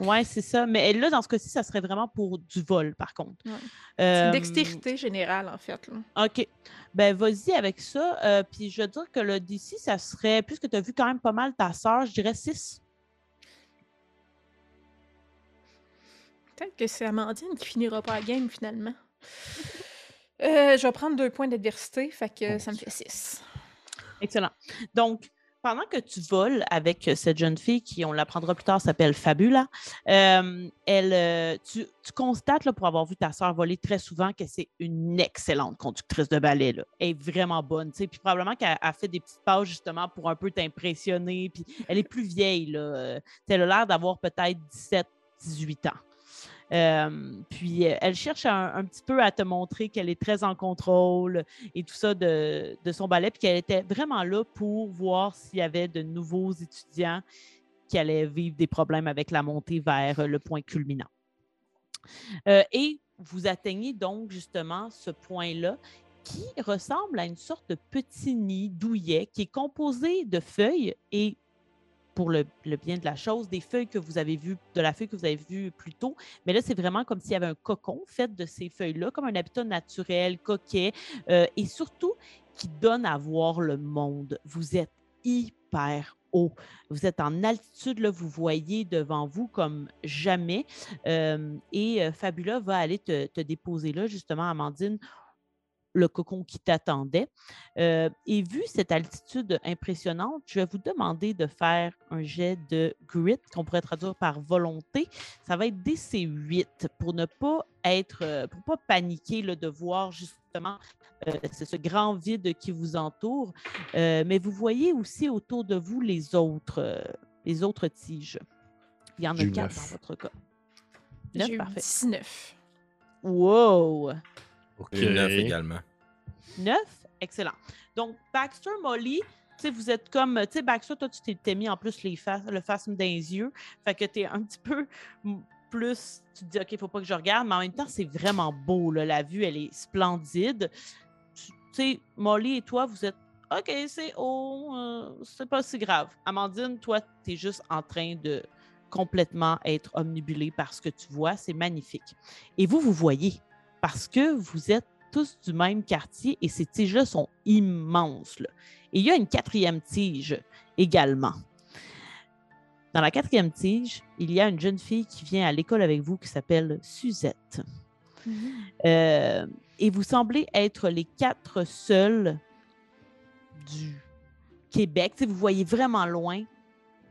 Oui, c'est ça. Mais là, dans ce cas-ci, ça serait vraiment pour du vol, par contre. Ouais. C'est une dextérité générale, en fait. là. OK. Ben, vas-y avec ça. Euh, puis je veux dire que le DC, ça serait, puisque tu as vu quand même pas mal ta sœur, je dirais 6. Peut-être que c'est Amandine qui finira pas la game finalement. *laughs* Euh, je vais prendre deux points d'adversité, fait que ça me fait six. Excellent. Donc, pendant que tu voles avec cette jeune fille qui, on l'apprendra plus tard, s'appelle Fabula, euh, elle, euh, tu, tu constates, là, pour avoir vu ta sœur voler très souvent, que c'est une excellente conductrice de ballet. Là. Elle est vraiment bonne. Puis probablement qu'elle a fait des petites pauses justement pour un peu t'impressionner. Puis elle est plus vieille. Là. Elle a l'air d'avoir peut-être 17, 18 ans. Euh, puis euh, elle cherche un, petit peu à te montrer qu'elle est très en contrôle et tout ça de, son ballet, puis qu'elle était vraiment là pour voir s'il y avait de nouveaux étudiants qui allaient vivre des problèmes avec la montée vers euh, le point culminant. Et vous atteignez donc justement ce point-là qui ressemble à une sorte de petit nid douillet qui est composé de feuilles et pour le, bien de la chose, des feuilles que vous avez vues, de la feuille que vous avez vue plus tôt. Mais là, c'est vraiment comme s'il y avait un cocon fait de ces feuilles-là, comme un habitat naturel, coquet, euh, et surtout qui donne à voir le monde. Vous êtes hyper haut. Vous êtes en altitude, là, vous voyez devant vous comme jamais. Euh, et euh, Fabula va aller te, te déposer là, justement, Amandine, le cocon qui t'attendait. Euh, et vu cette altitude impressionnante, je vais vous demander de faire un jet de grit qu'on pourrait traduire par volonté. Ça va être DC8 pour ne pas être, euh, pour pas paniquer là, de voir justement euh, c'est ce grand vide qui vous entoure. Euh, mais vous voyez aussi autour de vous les autres, euh, les autres tiges. Il y en a quatre dans votre cas. Neuf, J'ai eu parfait. 19. Wow! J'ai neuf également. Neuf? Excellent. Donc, Baxter, Molly, tu sais, vous êtes comme, tu sais, Baxter, toi, tu t'es- t'es mis en plus les fa- le face dans les yeux. Fait que tu es un petit peu plus, tu te dis, OK, il faut pas que je regarde, mais en même temps, c'est vraiment beau, là. La vue, elle est splendide. Tu sais, Molly et toi, vous êtes, OK, c'est haut, euh, c'est pas si grave. Amandine, toi, tu es juste en train de complètement être omnibulé par ce que tu vois. C'est magnifique. Et vous, vous voyez, parce que vous êtes tous du même quartier et ces tiges-là sont immenses. là. Et il y a une quatrième tige également. Dans la quatrième tige, il y a une jeune fille qui vient à l'école avec vous qui s'appelle Suzette. Euh, et vous semblez être les quatre seuls du Québec. Vous voyez vraiment loin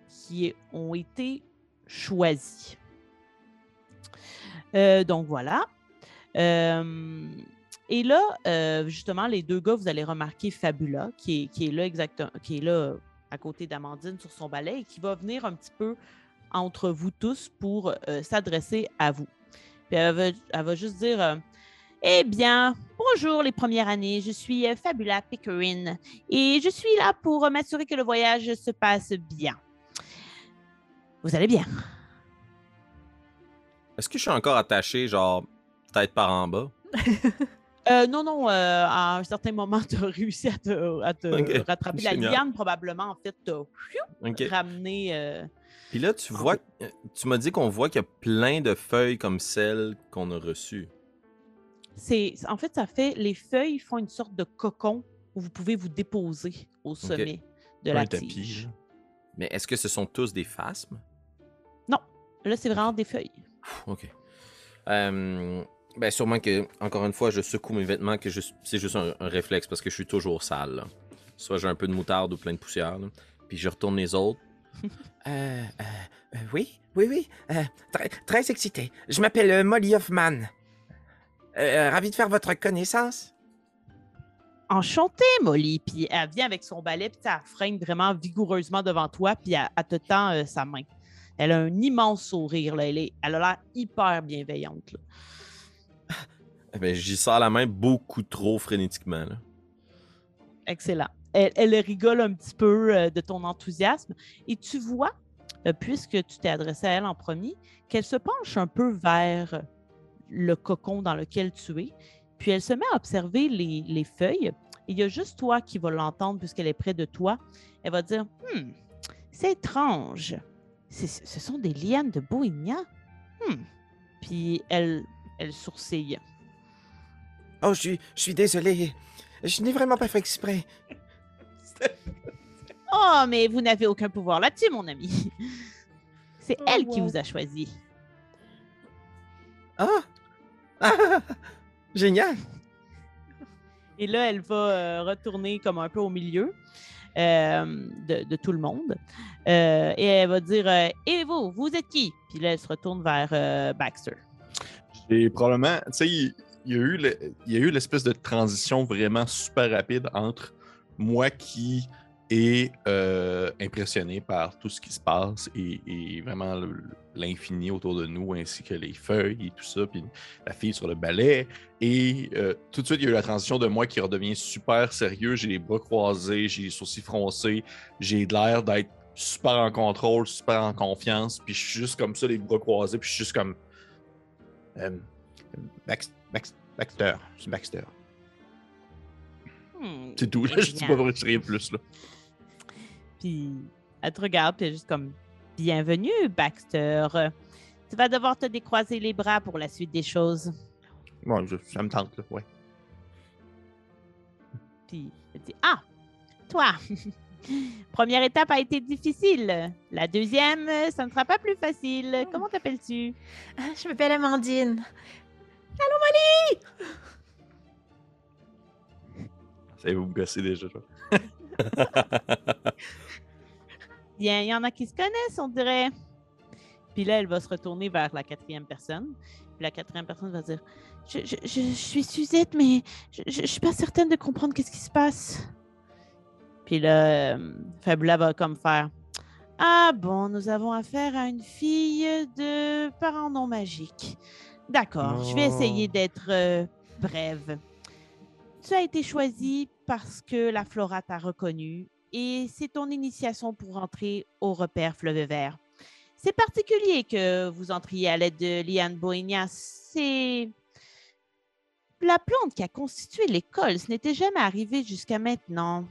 qui ont été choisis. Euh, donc voilà. Euh, et là, euh, justement, les deux gars, vous allez remarquer Fabula, qui est, là exactement, qui est là à côté d'Amandine sur son balai et qui va venir un petit peu entre vous tous pour euh, s'adresser à vous. Puis elle va, elle va juste dire Eh bien, bonjour les premières années, je suis Fabula Pickering et je suis là pour m'assurer que le voyage se passe bien. Vous allez bien? Est-ce que je suis encore attaché, genre, tête par en bas? *laughs* Euh, non, non, euh, à un certain moment, *laughs* tu as réussi à te, à te rattraper. La liane, probablement, en fait, t'a OK. ramené. euh, Puis là, tu vois, tu m'as dit qu'on voit qu'il y a plein de feuilles comme celles qu'on a reçues. c'est, en fait, ça fait. Les feuilles font une sorte de cocon où vous pouvez vous déposer au sommet de la tapis. tige. Mais est-ce que ce sont tous des phasmes? Là, c'est vraiment des feuilles. OK. Euh, ben, sûrement que, encore une fois, je secoue mes vêtements, que c'est juste un, un réflexe parce que je suis toujours sale. là. Soit j'ai un peu de moutarde ou plein de poussière. là. Puis je retourne les autres. *laughs* Euh, euh, euh, oui, oui, oui. euh, très, très excité. Je m'appelle euh, Molly Hoffman. Euh, euh, ravi de faire votre connaissance. Enchantée, Molly. Puis elle vient avec son balai, puis elle freine vraiment vigoureusement devant toi, puis elle, elle te tend euh, sa main. Elle a un immense sourire, là. Elle, est- elle a l'air hyper bienveillante. là. Eh Ben, j'y sors la main beaucoup trop frénétiquement. Excellent. Elle, elle rigole un petit peu euh, de ton enthousiasme et tu vois, euh, puisque tu t'es adressé à elle en premier, qu'elle se penche un peu vers le cocon dans lequel tu es, puis elle se met à observer les, les feuilles. Et il y a juste toi qui va l'entendre puisqu'elle est près de toi. Elle va dire Hmm, c'est étrange. Ce sont des lianes de Bohemia. Hmm. Puis elle, elle sourcille. Oh, je suis, je suis désolé. Je n'ai vraiment pas fait exprès. *laughs* Oh, mais vous n'avez aucun pouvoir là-dessus, mon ami. *laughs* C'est Oh, elle qui vous a choisi. Ah! Ah! *laughs* Génial! Et là, elle va euh, retourner comme un peu au milieu euh, de, de tout le monde. Euh, et elle va dire euh, Et vous, vous êtes qui? Puis là, elle se retourne vers euh, Baxter. J'ai probablement, tu sais, il il y a eu l'espèce de transition vraiment super rapide entre moi qui est euh, impressionné par tout ce qui se passe et, vraiment l'infini autour de nous, ainsi que les feuilles et tout ça, puis la fille sur le balai. Et euh, tout de suite, il y a eu la transition de moi qui redevient super sérieux. J'ai les bras croisés, j'ai les sourcils froncés, j'ai l'air d'être super en contrôle, super en confiance, puis je suis juste comme ça, les bras croisés, puis je suis juste comme. Euh, Bax- Baxter, c'est Baxter. Hmm. C'est tout, là, je dis pas vrai, rien de plus, là. Puis elle te regarde, puis elle est juste comme Bienvenue, Baxter. Tu vas devoir te décroiser les bras pour la suite des choses. Ouais, je- ça me tente, là, ouais. Puis elle dit Ah, toi, *laughs* première étape a été difficile. La deuxième, ça ne sera pas plus facile. Comment t'appelles-tu? Ah, je m'appelle Amandine. Ça va vous gosser déjà, là. *laughs* Bien, il y en a qui se connaissent, on dirait. Puis là, elle va se retourner vers la quatrième personne. Puis la quatrième personne va dire Je, je- suis Suzette, mais je, je suis pas certaine de comprendre qu'est-ce qui se passe. Puis là, euh, Fabula va comme faire Ah bon, nous avons affaire à une fille de parents non magiques. D'accord, je vais essayer d'être euh, brève. tu as été choisi parce que la Flora t'a reconnu et c'est ton initiation pour entrer au repère Fleuve Vert. C'est particulier que vous entriez à l'aide de Liane Boignas. C'est la plante qui a constitué l'école. Ce n'était jamais arrivé jusqu'à maintenant.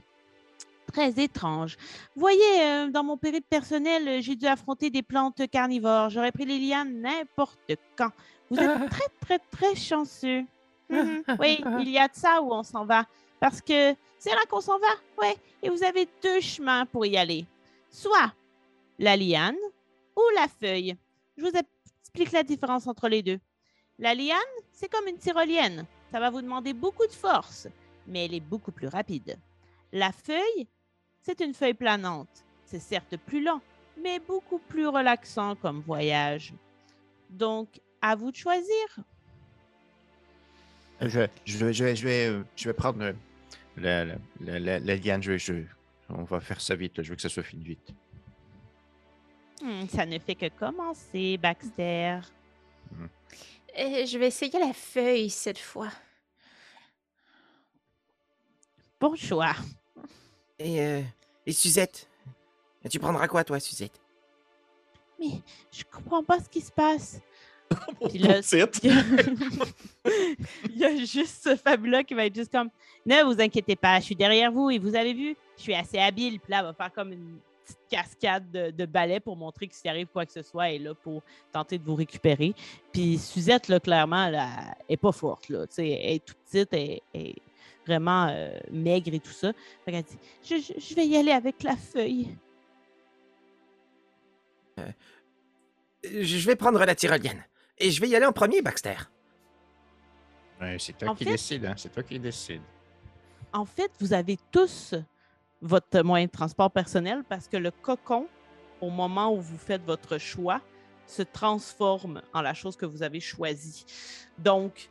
Très étrange. Vous voyez, euh, dans mon périple personnel, euh, j'ai dû affronter des plantes carnivores. J'aurais pris les lianes n'importe quand. Vous êtes *laughs* très, très, très chanceux. *laughs* Mhm. Oui, il y a de ça où on s'en va. Parce que c'est là qu'on s'en va. Oui. Et vous avez deux chemins pour y aller. Soit la liane ou la feuille. Je vous explique la différence entre les deux. La liane, c'est comme une tyrolienne. Ça va vous demander beaucoup de force, mais elle est beaucoup plus rapide. La feuille, c'est une feuille planante. C'est certes plus lent, mais beaucoup plus relaxant comme voyage. Donc, à vous de choisir. Je, je, vais- je, vais- je, vais, euh, je vais prendre euh, la, la, la, la- liane. Je, vais- je- on va faire ça vite. Je veux que ça soit fini vite. Hmm, ça ne fait que commencer, Baxter. Euh, je vais essayer la feuille cette fois. Bon choix. Et, euh, et Suzette? Tu prendras quoi, toi, Suzette? Mais je comprends pas ce qui se passe. *laughs* Puis là, il y a- *laughs* il y a juste ce fabuleux qui va être juste comme Ne vous inquiétez pas, je suis derrière vous et vous avez vu, je suis assez habile. Puis là, elle va faire comme une petite cascade de, de balai pour montrer que s'il arrive quoi que ce soit, elle est là pour tenter de vous récupérer. Puis Suzette, là, clairement, là, elle est pas forte. Là, Tu sais, elle est toute petite, elle, elle vraiment euh, maigre et tout ça. Fait qu'elle dit je, je- je vais y aller avec la feuille. Je vais prendre la tyrolienne. Et je vais y aller en premier, Baxter. Ouais, c'est toi En qui fait- décide. Hein? C'est toi qui décide. en fait, vous avez tous votre moyen de transport personnel parce que le cocon, au moment où vous faites votre choix, se transforme en la chose que vous avez choisie. Donc,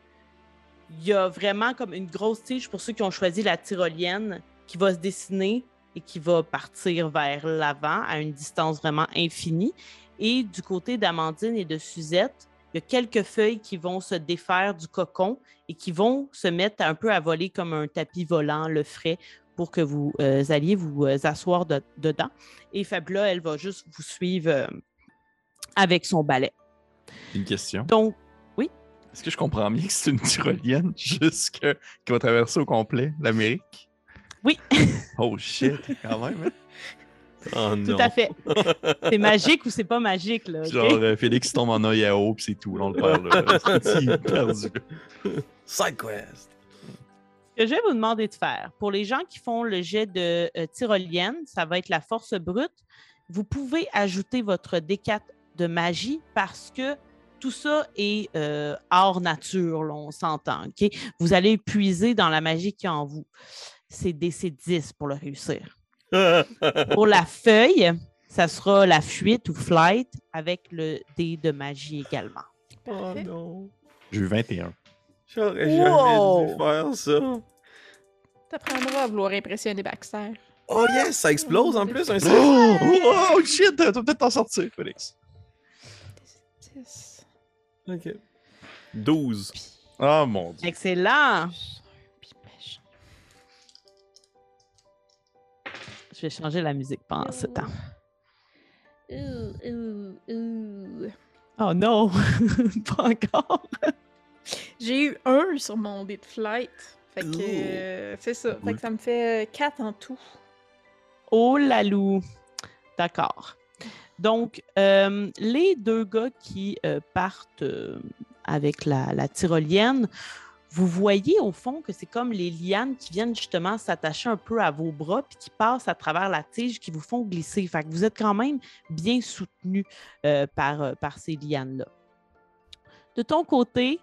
il y a vraiment comme une grosse tige pour ceux qui ont choisi la tyrolienne qui va se dessiner et qui va partir vers l'avant à une distance vraiment infinie. Et du côté d'Amandine et de Suzette, il y a quelques feuilles qui vont se défaire du cocon et qui vont se mettre un peu à voler comme un tapis volant, le frais, pour que vous euh, alliez vous euh, asseoir de- dedans. Et Fabula, elle va juste vous suivre euh, avec son balai. Une question. Donc, Est-ce que je comprends bien que c'est une tyrolienne *laughs* jusque qui va traverser au complet l'Amérique? Oui. *laughs* Oh shit, quand même. hein? Oh tout non. à fait. *laughs* C'est magique ou c'est pas magique, là. Genre, euh, Félix tombe en Oyao, pis c'est tout. là, on le perd là. Perdu. Side quest. Ce que je vais vous demander de faire, pour les gens qui font le jet de euh, tyrolienne, ça va être la force brute. Vous pouvez ajouter votre D4 de magie parce que tout ça est euh, hors nature, là, on s'entend. ok? Vous allez puiser dans la magie qui est en vous. C'est DC10 pour le réussir. *laughs* Pour la feuille, ça sera la fuite ou flight avec le dé de magie également. oh non. J'ai eu 21. J'aurais jamais dû faire ça. T'apprendras à vouloir impressionner Baxter. Oh yes, ça explose en plus. Oh, *gasps* oh, oh, shit, tu vas peut-être t'en sortir, Félix. 10, Ok. 12. Oh mon dieu. Excellent! Je vais changer la musique pendant ce temps. Ouh, ouh, ouh. Oh non! *laughs* pas encore! J'ai eu un sur mon dé de flight. Fait que euh, c'est ça. Fait Cool. que ça me fait 4 en tout. Oh la loup! D'accord. Donc, euh, les deux gars qui euh, partent euh, avec la, la tyrolienne, vous voyez au fond que c'est comme les lianes qui viennent justement s'attacher un peu à vos bras puis qui passent à travers la tige qui vous font glisser. Fait que vous êtes quand même bien soutenu par, par ces lianes-là. De ton côté,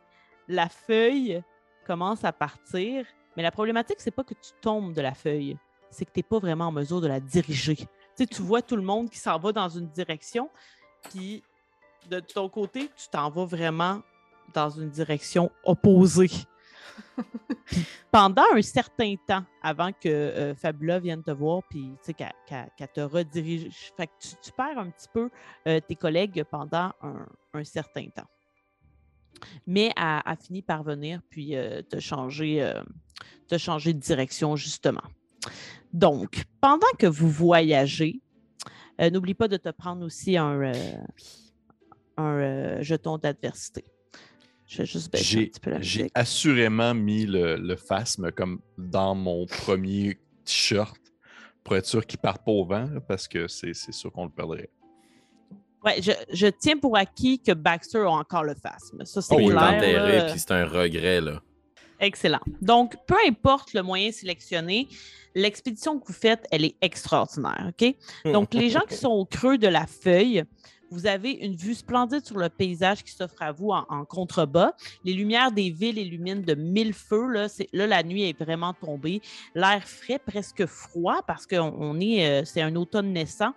la feuille commence à partir, mais la problématique, c'est pas que tu tombes de la feuille, c'est que tu n'es pas vraiment en mesure de la diriger. Tu sais, tu vois tout le monde qui s'en va dans une direction, puis de ton côté, tu t'en vas vraiment dans une direction opposée. *laughs* Pendant un certain temps, avant que euh, Fabula vienne te voir, puis qu'elle te redirige, fait que tu, tu perds un petit peu euh, tes collègues pendant un, un certain temps. mais a, a fini par venir puis euh, te, changer, euh, te changer de direction, justement. Donc, pendant que vous voyagez, euh, n'oublie pas de te prendre aussi un, euh, un euh, jeton d'adversité. Je vais juste baisser un J'ai petit peu la j'ai assurément mis le, le phasme comme dans mon premier t-shirt pour être sûr qu'il parte pas au vent, parce que c'est c'est sûr qu'on le perdrait. Ouais, je, je tiens pour acquis que Baxter a encore le phasme. Ça, c'est Oh, il est enterré, puis c'est un regret, là. Excellent. Donc, peu importe le moyen sélectionné, l'expédition que vous faites, elle est extraordinaire. OK? Donc, les gens *laughs* qui sont au creux de la feuille, vous avez une vue splendide sur le paysage qui s'offre à vous en, en contrebas. Les lumières des villes illuminent de mille feux. Là, la nuit est vraiment tombée. L'air frais, presque froid, parce que on est, euh, c'est un automne naissant,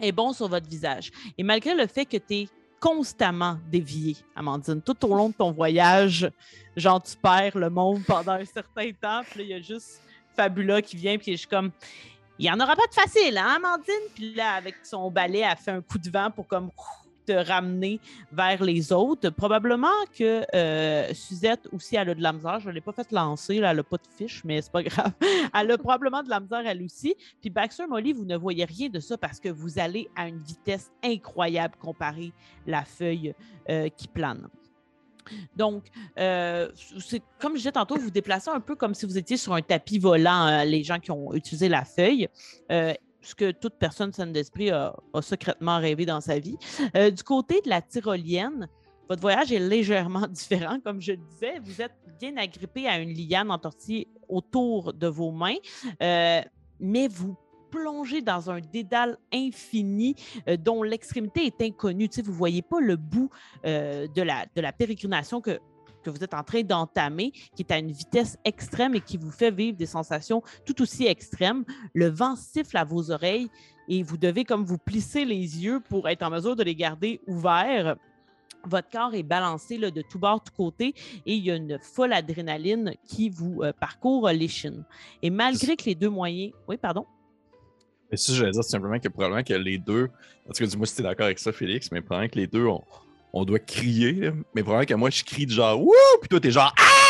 est bon sur votre visage. Et malgré le fait que tu es constamment dévié, Amandine, tout au long de ton voyage, genre tu perds le monde pendant un certain temps, puis il y a juste Fabula qui vient, puis je suis comme, il n'y en aura pas de facile, hein, Amandine? Puis là, avec son balai, elle fait un coup de vent pour comme ramener vers les autres. Probablement que euh, Suzette aussi, elle a de la misère. Je ne l'ai pas fait lancer, là, elle n'a pas de fiche, mais c'est pas *laughs* grave. Elle a probablement de la misère, elle aussi. Puis Baxter Molly, vous ne voyez rien de ça parce que vous allez à une vitesse incroyable comparée la feuille euh, qui plane. Donc, euh, comme je disais tantôt, vous vous déplacez un peu comme si vous étiez sur un tapis volant, les gens qui ont utilisé la feuille. Ce que toute personne saine d'esprit a, secrètement rêvé dans sa vie. Euh, du côté de la tyrolienne, votre voyage est légèrement *laughs* différent. Comme je disais, vous êtes bien agrippé à une liane entortillée autour de vos mains, euh, mais vous plongez dans un dédale infini euh, dont l'extrémité est inconnue. Vous ne voyez pas le bout de, la, de la pérégrination que, que vous êtes en train d'entamer, qui est à une vitesse extrême et qui vous fait vivre des sensations tout aussi extrêmes. Le vent siffle à vos oreilles et vous devez comme vous plisser les yeux pour être en mesure de les garder ouverts. Votre corps est balancé là, de tout bord, tout côté, et il y a une folle adrénaline qui vous euh, parcourt euh, l'échine. Et malgré que les deux moyens... Oui, pardon? Mais si j'allais dire simplement que probablement que les deux, en tout cas, dis-moi si t'es d'accord avec ça, Félix, mais probablement que les deux, on, on doit crier, mais probablement que moi, je crie de genre Wouh! Puis toi, t'es genre Ah!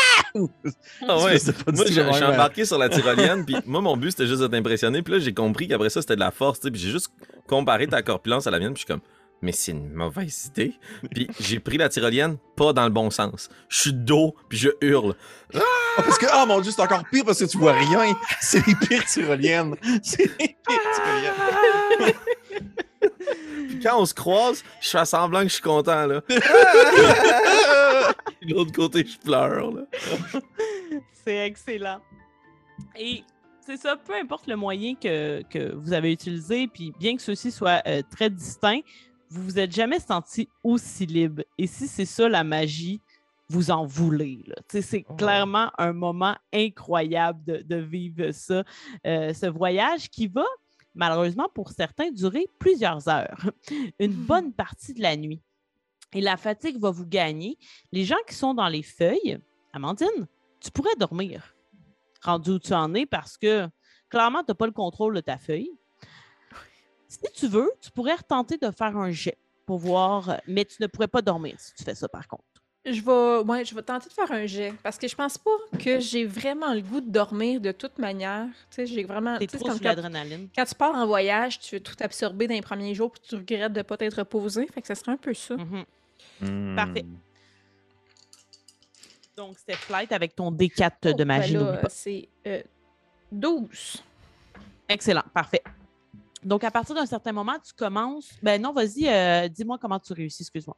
Ah ouais. *laughs* C'est pas du Moi, même, embarqué sur la *laughs* tyrolienne, puis moi, mon but, c'était juste de t'impressionner. Puis là, j'ai compris qu'après ça, c'était de la force, tu sais. Puis j'ai juste comparé ta corpulence à la mienne, puis je suis comme, mais c'est une mauvaise idée. Puis j'ai pris la tyrolienne, pas dans le bon sens. Je suis dos, puis je hurle. Ah, parce que, oh mon dieu, c'est encore pire parce que tu vois rien. C'est les pires tyroliennes. C'est les pires tyroliennes. *laughs* Quand on se croise, je fais semblant que je suis content, là. *laughs* de l'autre côté, je pleure, là. C'est excellent. Et c'est ça, peu importe le moyen que, que vous avez utilisé, puis bien que ceux-ci soient euh, très distincts, vous vous êtes jamais senti aussi libre. Et si c'est ça la magie, vous en voulez. là. Tu sais, C'est Oh. clairement un moment incroyable de, de vivre ça, euh, ce voyage qui va, malheureusement pour certains, durer plusieurs heures, *laughs* une bonne partie de la nuit. Et la fatigue va vous gagner. Les gens qui sont dans les feuilles, Amandine, tu pourrais dormir rendu où tu en es parce que clairement, tu n'as pas le contrôle de ta feuille. Si tu veux, tu pourrais retenter de faire un jet pour voir, mais tu ne pourrais pas dormir si tu fais ça par contre. Je vais, ouais, je vais tenter de faire un jet parce que je pense pas que j'ai vraiment le goût de dormir de toute manière. Tu sais, j'ai vraiment. Tu es tu sais, trop c'est comme sous quand, l'adrénaline. quand tu pars en voyage, tu veux tout absorber dans les premiers jours puis tu regrettes de pas t'être reposé. Fait que ça serait un peu ça. Mhm. Hmm. Parfait. Donc, c'était flight avec ton D4 Oh, de ben magie. là, n'oublie pas. c'est euh, 12. Excellent, parfait. Donc, à partir d'un certain moment, tu commences. Ben non, vas-y, euh, dis-moi comment tu réussis, excuse-moi.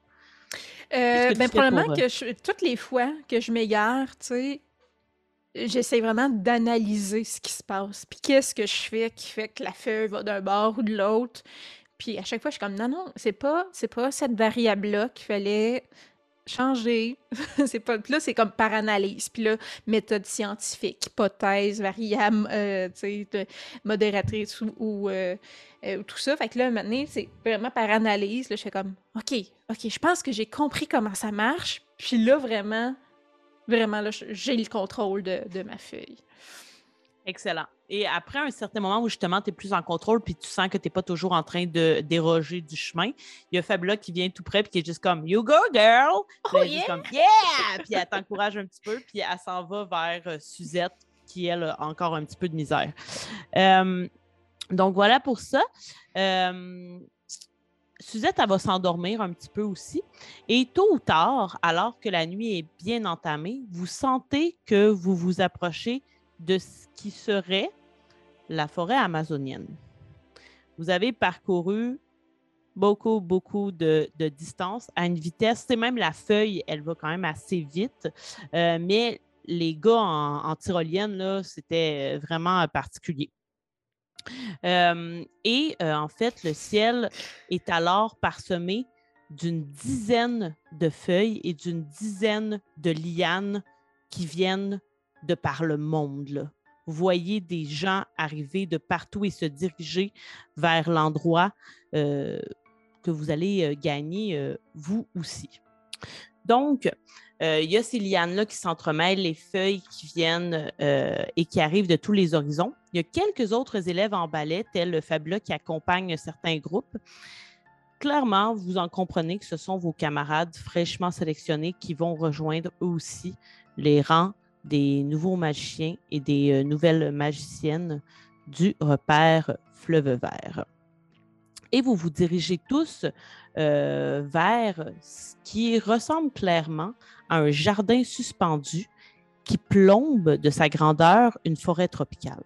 Euh, que ben, probablement pour, que je- toutes les fois que je m'égare, tu sais, j'essaie vraiment d'analyser ce qui se passe. Puis qu'est-ce que je fais qui fait que la feuille va d'un bord ou de l'autre. Puis à chaque fois, je suis comme, non, non, c'est pas, c'est pas cette variable-là qu'il fallait changer. *laughs* c'est pas... Là, c'est comme par analyse. Puis là, méthode scientifique, hypothèse, variable, euh, modératrice ou, ou, euh, euh, tout ça. Fait que là, maintenant, c'est vraiment par analyse. Là, je fais comme, OK, OK, je pense que j'ai compris comment ça marche. Puis là, vraiment, vraiment, là, j'ai le contrôle de, de ma feuille. Excellent. Et après un certain moment où justement tu es plus en contrôle puis tu sens que tu n'es pas toujours en train de déroger du chemin, il y a Fabula qui vient tout près puis qui est juste comme You go, girl! Puis elle est juste yeah! comme Yeah! Puis elle t'encourage un petit peu puis elle s'en va vers euh, Suzette qui, elle, a encore un petit peu de misère. Euh, donc voilà pour ça. Euh, Suzette, elle va s'endormir un petit peu aussi. Et tôt ou tard, alors que la nuit est bien entamée, vous sentez que vous vous approchez de ce qui serait la forêt amazonienne. Vous avez parcouru beaucoup, beaucoup de, de distance à une vitesse. C'est même la feuille, elle va quand même assez vite. Euh, mais les gars en, en tyrolienne, là, c'était vraiment particulier. Euh, et euh, en fait, le ciel est alors parsemé d'une dizaine de feuilles et d'une dizaine de lianes qui viennent de par le monde. Vous voyez des gens arriver de partout et se diriger vers l'endroit euh, que vous allez euh, gagner euh, vous aussi. Donc, il y a ces lianes-là qui s'entremêlent, les feuilles qui viennent et qui arrivent de tous les horizons. Il y a quelques autres élèves en ballet, tels Fabula, qui accompagnent certains groupes. Clairement, vous en comprenez que ce sont vos camarades fraîchement sélectionnés qui vont rejoindre eux aussi les rangs des nouveaux magiciens et des euh, nouvelles magiciennes du repère Fleuve Vert. Et vous vous dirigez tous euh, vers ce qui ressemble clairement à un jardin suspendu qui plombe de sa grandeur une forêt tropicale.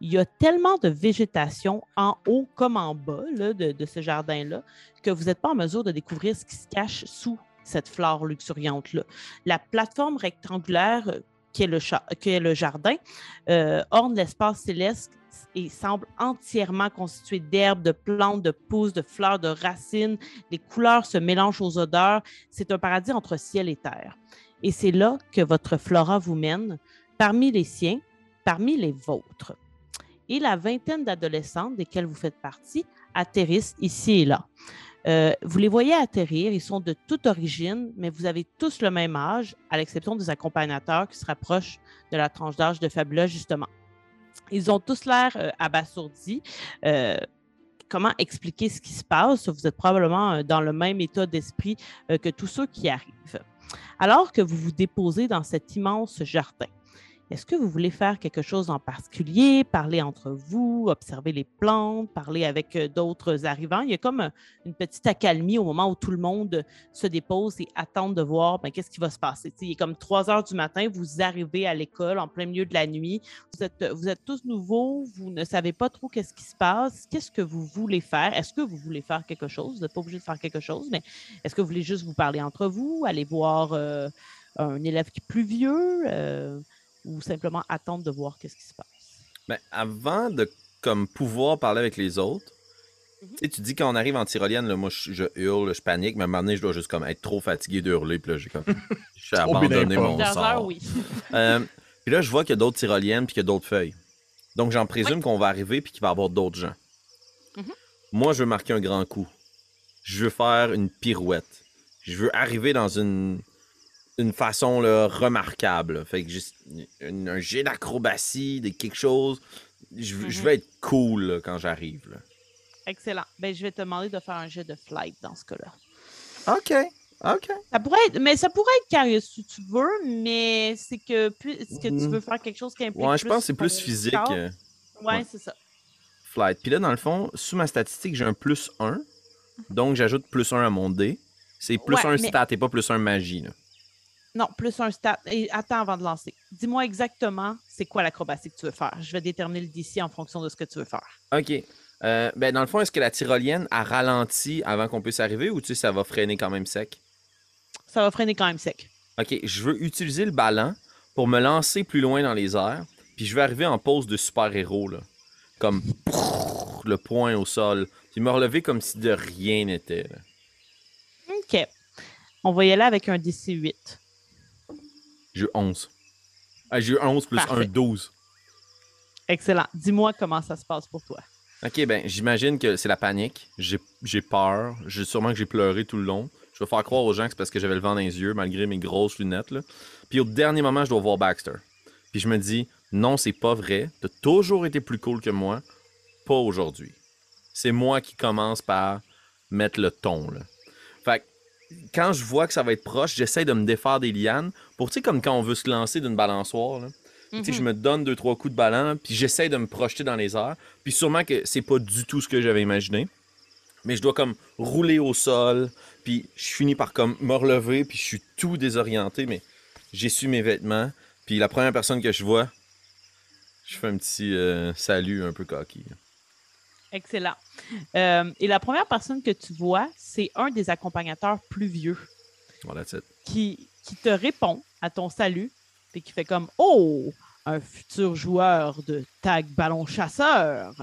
Il y a tellement de végétation en haut comme en bas de, de ce jardin-là que vous n'êtes pas en mesure de découvrir ce qui se cache sous cette flore luxuriante-là. La plateforme rectangulaire qui est le, jardin euh, orne l'espace céleste et semble entièrement constitué d'herbes, de plantes, de pousses, de fleurs, de racines. Les couleurs se mélangent aux odeurs. C'est un paradis entre ciel et terre. Et c'est là que votre flora vous mène, parmi les siens, parmi les vôtres. Et la vingtaine d'adolescentes desquelles vous faites partie atterrissent ici et là. Euh, vous les voyez atterrir, ils sont de toute origine, mais vous avez tous le même âge, à l'exception des accompagnateurs qui se rapprochent de la tranche d'âge de Fabula, justement. Ils ont tous l'air euh, abasourdis. Euh, comment expliquer ce qui se passe? Vous êtes probablement euh, dans le même état d'esprit que tous ceux qui arrivent. Alors que vous vous déposez dans cet immense jardin, est-ce que vous voulez faire quelque chose en particulier, parler entre vous, observer les plantes, parler avec euh, d'autres arrivants? Il y a comme un- une petite accalmie au moment où tout le monde se dépose et attend de voir ben, qu'est-ce qui va se passer. Tu sais, il est comme 3 heures du matin, vous arrivez à l'école en plein milieu de la nuit, vous êtes, vous êtes tous nouveaux, vous ne savez pas trop qu'est-ce qui se passe, qu'est-ce que vous voulez faire? Est-ce que vous voulez faire quelque chose? Vous n'êtes pas obligé de faire quelque chose, mais est-ce que vous voulez juste vous parler entre vous, aller voir euh, un élève qui est plus vieux euh, ou simplement attendre de voir qu'est-ce qui se passe? Ben, avant de comme pouvoir parler avec les autres, Mhm. tu dis quand on arrive en tyrolienne, là, moi je, je hurle, je panique, mais à un moment donné, je dois juste comme être trop fatigué de hurler, puis là j'ai comme *laughs* je suis abandonné mon sort. heures, oui. *laughs* Euh, puis là, je vois qu'il y a d'autres tyroliennes puis qu'il y a d'autres feuilles. Donc j'en présume qu'on va arriver puis qu'il va y avoir d'autres gens. Mhm. Moi, je veux marquer un grand coup. Je veux faire une pirouette. Je veux arriver dans une une façon là, remarquable. Fait que juste une- un jet d'acrobatie, de quelque chose. Je, Mhm. veux être cool là, quand j'arrive. Excellent. Ben, je vais te demander de faire un jet de flight dans ce cas-là. OK. OK. Ça pourrait être, mais ça pourrait être curieux si tu veux, mais c'est que puisque tu Mhm. veux faire quelque chose qui implique Ouais, je pense que c'est plus physique. corps? euh, Ouais, ouais. c'est ça. flight. Puis là, dans le fond, sous ma statistique, j'ai un plus 1. Donc, j'ajoute plus 1 à mon dé. C'est plus Ouais, 1 mais- stat et pas plus 1 magie. Là. Non, plus un stat. Et attends avant de lancer. Dis-moi exactement c'est quoi l'acrobatie que tu veux faire. Je vais déterminer le DC en fonction de ce que tu veux faire. OK. Euh, ben, dans le fond, est-ce que la tyrolienne a ralenti avant qu'on puisse arriver ou tu sais, ça va freiner quand même sec? Ça va freiner quand même sec. OK, je veux utiliser le ballon pour me lancer plus loin dans les airs. Puis je vais arriver en pose de super-héros, là. Comme prrr, le poing au sol. Puis me relever comme si de rien n'était. OK. On va y aller avec un DC 8. J'ai eu 11. Ah, j'ai eu 11 plus Parfait. 1, 12. Excellent. Dis-moi comment ça se passe pour toi. Ok, ben j'imagine que c'est la panique. J'ai j'ai peur. J'ai sûrement que j'ai pleuré tout le long. Je vais faire croire aux gens que c'est parce que j'avais le vent dans les yeux, malgré mes grosses lunettes. Là. Puis au dernier moment, je dois voir Baxter. Puis je me dis, Non, c'est pas vrai. T'as toujours été plus cool que moi. Pas aujourd'hui. C'est moi qui commence par mettre le ton, là. Quand je vois que ça va être proche, j'essaie de me défaire des lianes pour, tu sais, comme quand on veut se lancer d'une balançoire, là. Tu sais, je me donne deux, trois coups de ballon, puis j'essaie de me projeter dans les airs. Puis sûrement que c'est pas du tout ce que j'avais imaginé. Mais je dois comme rouler au sol, puis je finis par comme me relever, puis je suis tout désorienté, mais j'essuie mes vêtements. Puis la première personne que je vois, je fais un petit euh, salut un peu coquille. Excellent. Euh, et la première personne que tu vois, c'est un des accompagnateurs plus vieux Voilà, qui, qui te répond à ton salut et qui fait comme Oh, un futur joueur de tag ballon chasseur.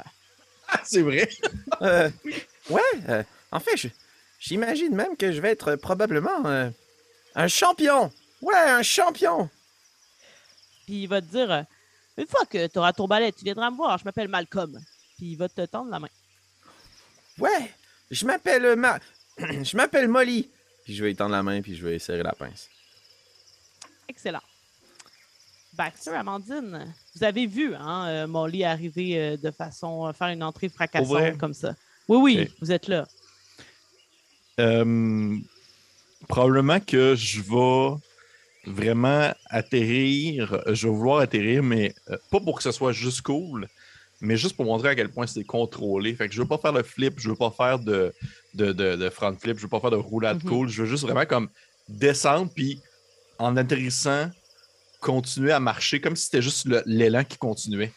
Ah, c'est vrai. *laughs* Euh, ouais, euh, en fait, j'imagine même que je vais être probablement un champion. Ouais, un champion. Puis il va te dire Une fois que tu auras ton balai, tu viendras me voir, je m'appelle Malcolm. Puis il va te tendre la main. Ouais, je m'appelle euh, Ma... *clears throat* je m'appelle Molly. Puis je vais étendre la main, puis je vais serrer la pince. Excellent. Baxter, Amandine, vous avez vu hein, euh, Molly arriver euh, de façon euh, faire une entrée fracassante comme ça. Oui, oui, vous êtes là. Euh, probablement que je vais vraiment atterrir. Je vais vouloir atterrir, mais euh, pas pour que ce soit juste cool, mais juste pour montrer à quel point c'est contrôlé. Fait que je veux pas faire le flip, je veux pas faire de, de, de- de front flip, je veux pas faire de roulade Mhm. cool. Je veux juste vraiment comme descendre, puis en atterrissant, continuer à marcher comme si c'était juste l'élan qui continuait.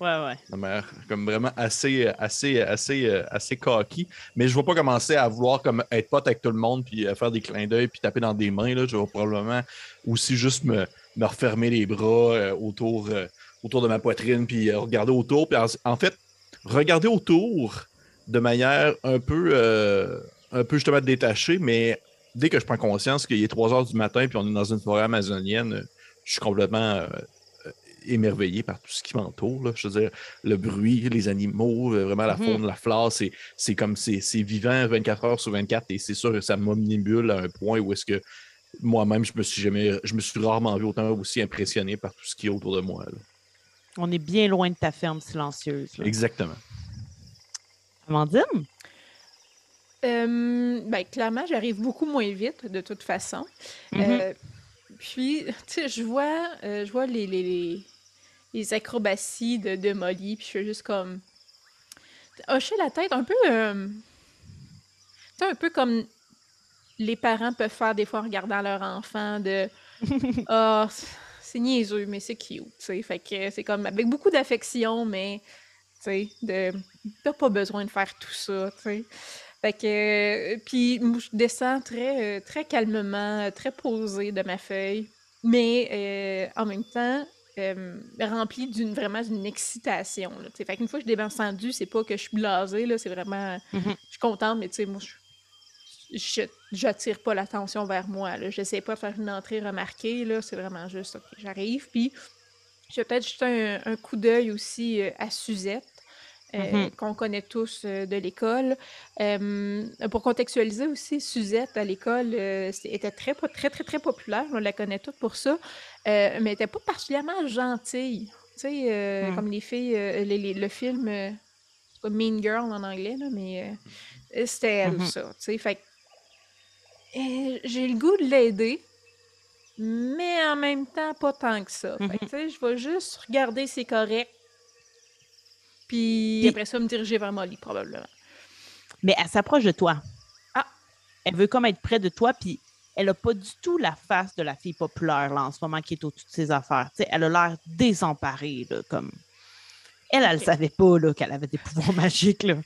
Ouais, ouais. comme vraiment assez, assez, assez, assez cocky. Mais je ne vais pas commencer à vouloir comme être pote avec tout le monde puis euh, faire des clins d'œil puis taper dans des mains. Là. Je vais probablement aussi juste me, me refermer les bras euh, autour, euh, autour de ma poitrine puis euh, regarder autour. Puis en, fait, regarder autour de manière un peu, euh, un peu justement détachée, mais dès que je prends conscience qu'il est 3 heures du matin puis on est dans une forêt amazonienne, je suis complètement euh, émerveillé par tout ce qui m'entoure. Je veux dire, le bruit, les animaux, vraiment la Mhm. faune, la flore, c'est, c'est comme c'est, c'est vivant 24 heures sur 24 et c'est sûr que ça m'omnibule à un point où est-ce que moi-même, je me suis jamais, je me suis rarement vu autant aussi impressionné par tout ce qui est autour de moi. là. On est bien loin de ta ferme silencieuse. là. Exactement. Amandine? Euh, ben, clairement, j'arrive beaucoup moins vite, de toute façon. Mhm. Euh, puis, tu sais, je vois, euh, je vois les, les, les, les acrobaties de, de Molly, puis je fais juste comme... Hocher la tête, un peu... euh, tu sais, un peu comme les parents peuvent faire des fois en regardant leur enfant, de... *laughs* Ah, c'est niaiseux, mais c'est cute, tu sais. Fait que c'est comme avec beaucoup d'affection, mais, tu sais, de... T'as pas besoin de faire tout ça, tu sais. Fait que, euh, puis je descends très, euh, très calmement, euh, très posée de ma feuille, mais euh, en même temps euh, remplie d'une vraiment d'une excitation. Là, fait qu'une fois que je suis descendue, c'est pas que je suis blasée, là, c'est vraiment, Mhm. je suis contente, mais tu sais, moi, je, je, j'attire pas l'attention vers moi. Là. J'essaie pas de faire une entrée remarquée, là, c'est vraiment juste, ok, j'arrive, puis je vais peut-être jeter un, un coup d'œil aussi euh, à Suzette. euh, Mhm. qu'on connaît tous euh, de l'école. Pour contextualiser aussi, Suzette à l'école était très, très, très, très populaire. On la connaît toutes pour ça. Mais elle n'était pas particulièrement gentille. Tu sais, Mm. comme les filles, les- les- le film Mean Girl en anglais, là, mais c'était elle, Mhm. ça. Tu sais, fait que, j'ai le goût de l'aider, mais en même temps, pas tant que ça. Mhm. tu sais, je vais juste regarder si c'est correct. Puis Puis- après ça, me diriger vers Molly, probablement. Mais elle s'approche de toi. Ah. Elle veut comme être près de toi, puis elle n'a pas du tout la face de la fille populaire là, en ce moment qui est au-dessus de ses affaires. Elle a l'air désemparée, là, comme. Elle, elle ne savait pas là, qu'elle avait des pouvoirs *laughs* magiques. Là.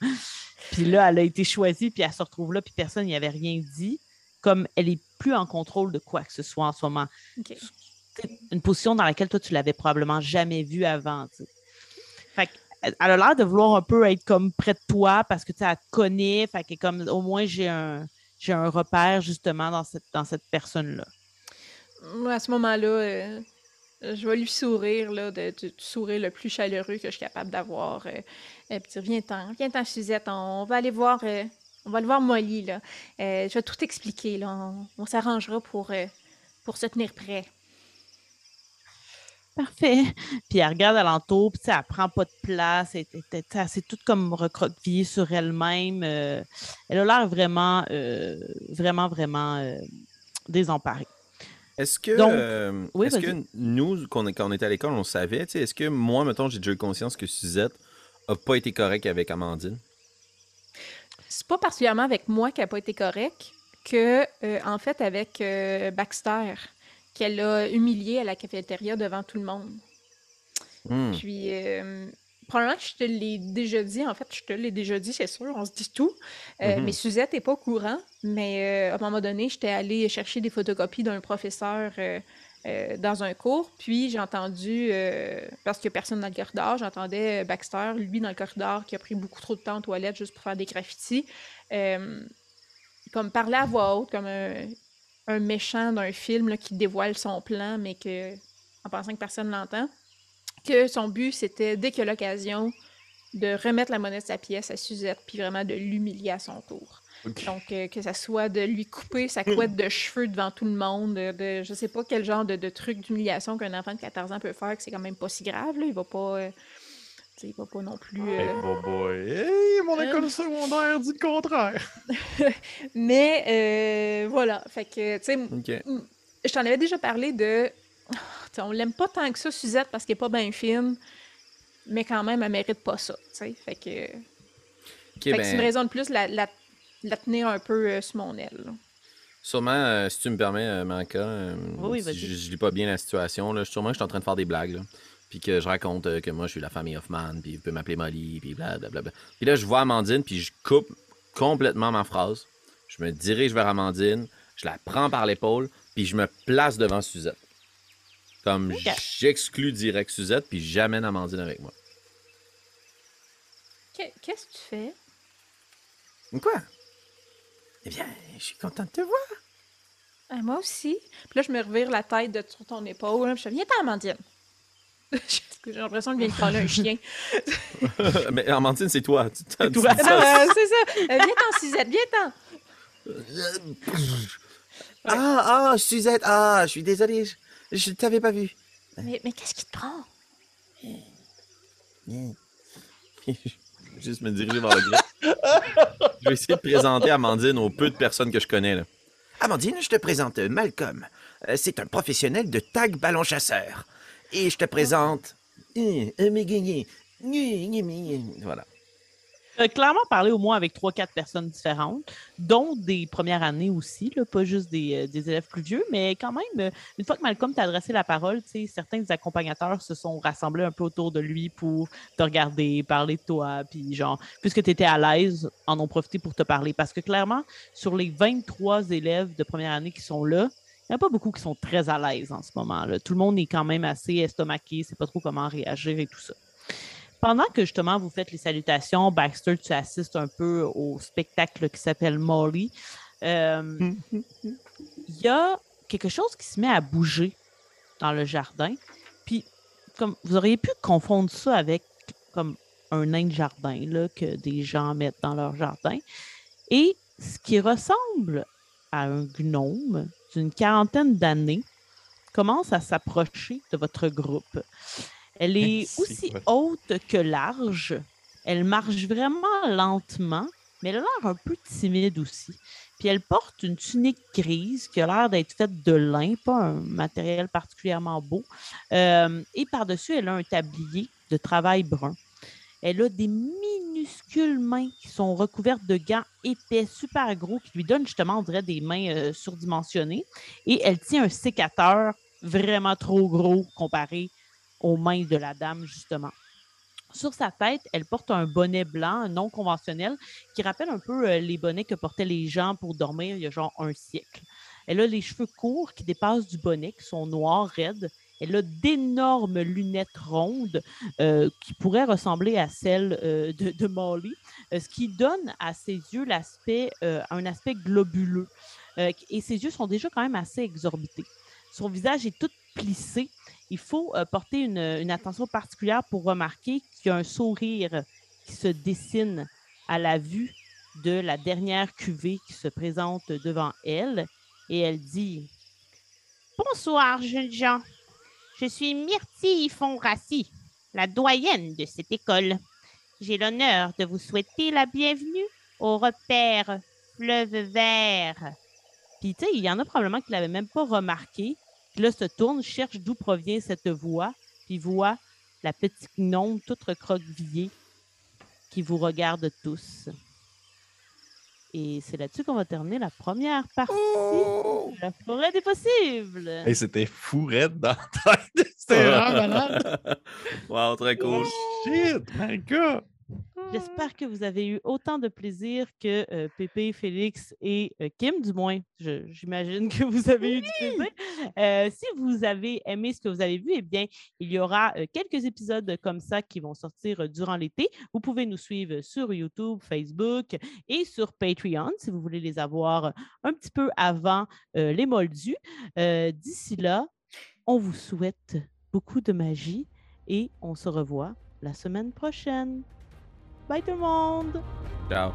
Puis là, elle a été choisie, puis elle se retrouve là, puis personne n'y avait rien dit. Comme elle est plus en contrôle de quoi que ce soit en ce moment. Une position dans laquelle toi, tu l'avais probablement jamais vue avant. tu sais. Fait elle a l'air de vouloir un peu être comme près de toi parce que tu te connaît. Fait que comme au moins j'ai un j'ai un repère justement dans cette, dans cette personne-là. À ce moment-là, euh, je vais lui sourire, là, de, du du sourire le plus chaleureux que je suis capable d'avoir. Euh, euh, puis viens-t'en, viens-t'en, Suzette, on va aller voir, euh, on va aller voir Molly, là. Euh, je vais tout expliquer, là. On, on s'arrangera pour, euh, pour se tenir prêt. parfait. Puis elle regarde alentour, puis elle prend pas de place. Elle, elle- elle- elle s'est toute comme recroquevillée sur elle-même. euh, elle a l'air vraiment, euh, vraiment, vraiment euh, désemparée. Est-ce que, Donc- euh, Oui, est-ce vas-y. que nous, quand on était à l'école, on savait, tu sais, est-ce que moi, mettons, j'ai déjà eu conscience que Suzette a pas été correcte avec Amandine? C'est pas particulièrement avec moi qui a pas été correct, que, euh, en fait, avec euh, Baxter, qu'elle a humilié à la cafétéria devant tout le monde. Hmm. Puis, euh, probablement que je te l'ai déjà dit. En fait, je te l'ai déjà dit, c'est sûr, on se dit tout. Mhm. Mais Suzette n'est pas au courant. Mais à un moment donné, j'étais allée chercher des photocopies d'un professeur euh, dans un cours. Puis, j'ai entendu, euh, parce qu'il n'y a personne dans le corridor, j'entendais euh, Baxter, lui, dans le corridor, qui a pris beaucoup trop de temps aux toilettes juste pour faire des graffitis, comme parler à voix haute, comme un, méchant d'un film qui dévoile son plan, mais que, en pensant que personne l'entend que son but, c'était, dès qu'il a l'occasion, de remettre la monnaie de sa pièce à Suzette, puis vraiment de l'humilier à son tour. Donc, euh, que ça soit de lui couper sa couette de cheveux devant tout le monde, de, de- je sais pas quel genre de, de truc d'humiliation qu'un enfant de 14 ans peut faire, que c'est quand même pas si grave, là. Il va pas... euh, tu sais, il va pas non plus... euh, Hey, boy, boy. Hey, mon école secondaire dit le contraire. *laughs* Mais, euh, voilà. Fait que, tu sais, je t'en avais déjà parlé de. Tu sais, on l'aime pas tant que ça, Suzette, parce qu'elle est pas bien fine. Mais quand même, elle mérite pas ça. tu sais. Fait que, OK, fait que ben, c'est une raison de plus la, la, la tenir un peu euh, sur mon aile. là. Sûrement, euh, si tu me permets, euh, Manka, euh, Oui, si vas-y. je, je lis pas bien la situation, là, sûrement que je suis en train de faire des blagues, là, puis que je raconte euh, que moi, je suis la famille Hoffman, puis vous pouvez m'appeler Molly, puis blablabla. Puis là, je vois Amandine, puis je coupe complètement ma phrase. Je me dirige vers Amandine, je la prends par l'épaule, puis je me place devant Suzette. Comme j'exclus direct Suzette, puis j'amène Amandine avec moi. Qu'est- Qu'est-ce que tu fais? Quoi? Eh bien, je suis content de te voir. Ah, moi aussi. Puis là, je me revire la tête de sur ton épaule. là, puis je fais, viens-t'en, Amandine. *laughs* J'ai l'impression que je viens de prendre un *laughs* chien. *laughs* Mais Amandine, c'est toi. Tu t'as- toi. Non, euh, c'est ça. Euh, viens-t'en, Suzette, viens-t'en. Ah, ah, Suzette, ah, je suis désolé, je, je t'avais pas vu. Mais, mais qu'est-ce qui te prend? Juste me diriger vers le gars. Je vais essayer de présenter Amandine aux peu de personnes que je connais. Amandine, je te présente euh, Malcolm. Euh, C'est un professionnel de tag ballon chasseur. Et je te présente... Euh, euh. Voilà. Euh, clairement parler au moins avec trois, quatre personnes différentes, dont des premières années aussi, là, pas juste des, euh, élèves plus vieux, mais quand même, euh, une fois que Malcolm t'a adressé la parole, certains des accompagnateurs se sont rassemblés un peu autour de lui pour te regarder, parler de toi, puis genre, puisque tu étais à l'aise, en ont profité pour te parler. Parce que clairement, sur les 23 élèves de première année qui sont là, il n'y a pas beaucoup qui sont très à l'aise en ce moment. Là. Tout le monde est quand même assez estomaqué, sait pas trop comment réagir et tout ça pendant que justement vous faites les salutations, Baxter, tu assistes un peu au spectacle qui s'appelle Molly. euh, Il y a quelque chose qui se met à bouger dans le jardin. Puis, comme vous auriez pu confondre ça avec comme un nain de jardin là, que des gens mettent dans leur jardin. Et ce qui ressemble à un gnome d'une quarantaine d'années commence à s'approcher de votre groupe. Elle est aussi haute que large. Elle marche vraiment lentement, mais elle a l'air un peu timide aussi. Puis elle porte une tunique grise qui a l'air d'être faite de lin, pas un matériel particulièrement beau. Euh, et par-dessus, elle a un tablier de travail brun. Elle a des minuscules mains qui sont recouvertes de gants épais, super gros, qui lui donnent justement, on dirait, des mains euh, surdimensionnées. Et elle tient un sécateur vraiment trop gros comparé aux mains de la dame, justement. Sur sa tête, elle porte un bonnet blanc non conventionnel qui rappelle un peu euh, les bonnets que portaient les gens pour dormir il y a genre un siècle. Elle a les cheveux courts qui dépassent du bonnet, qui sont noirs, raides. Elle a d'énormes lunettes rondes euh, qui pourraient ressembler à celles euh, de, Molly, ce qui donne à ses yeux un aspect globuleux. Et ses yeux sont déjà quand même assez exorbités. Son visage est tout plissé. Il faut euh, porter une, attention particulière pour remarquer qu'il y a un sourire qui se dessine à la vue de la dernière cuvée qui se présente devant elle. Et elle dit Bonsoir, jeunes gens. Je suis Myrtille Fonrassi, la doyenne de cette école. J'ai l'honneur de vous souhaiter la bienvenue au repère Fleuve Vert. Puis, tu sais, il y en a probablement qui ne l'avaient même pas remarqué. Puis là, se tourne, cherche d'où provient cette voix, puis voit la petite gnome toute recroquevillée qui vous regarde tous. Et c'est là-dessus qu'on va terminer la première partie de la forêt des possibles. Hey, c'était fou raide dans la tête. C'était vraiment malade. *laughs* wow, très cool. Shit, my God! J'espère que vous avez eu autant de plaisir que euh, Pépé, Félix et euh, Kim, du moins. J'imagine que vous avez eu du plaisir. Euh, si vous avez aimé ce que vous avez vu, eh bien, il y aura quelques épisodes comme ça qui vont sortir durant l'été. Vous pouvez nous suivre sur YouTube, Facebook et sur Patreon si vous voulez les avoir un petit peu avant les moldus. D'ici là, on vous souhaite beaucoup de magie et on se revoit la semaine prochaine. Bye tout le monde. Ciao.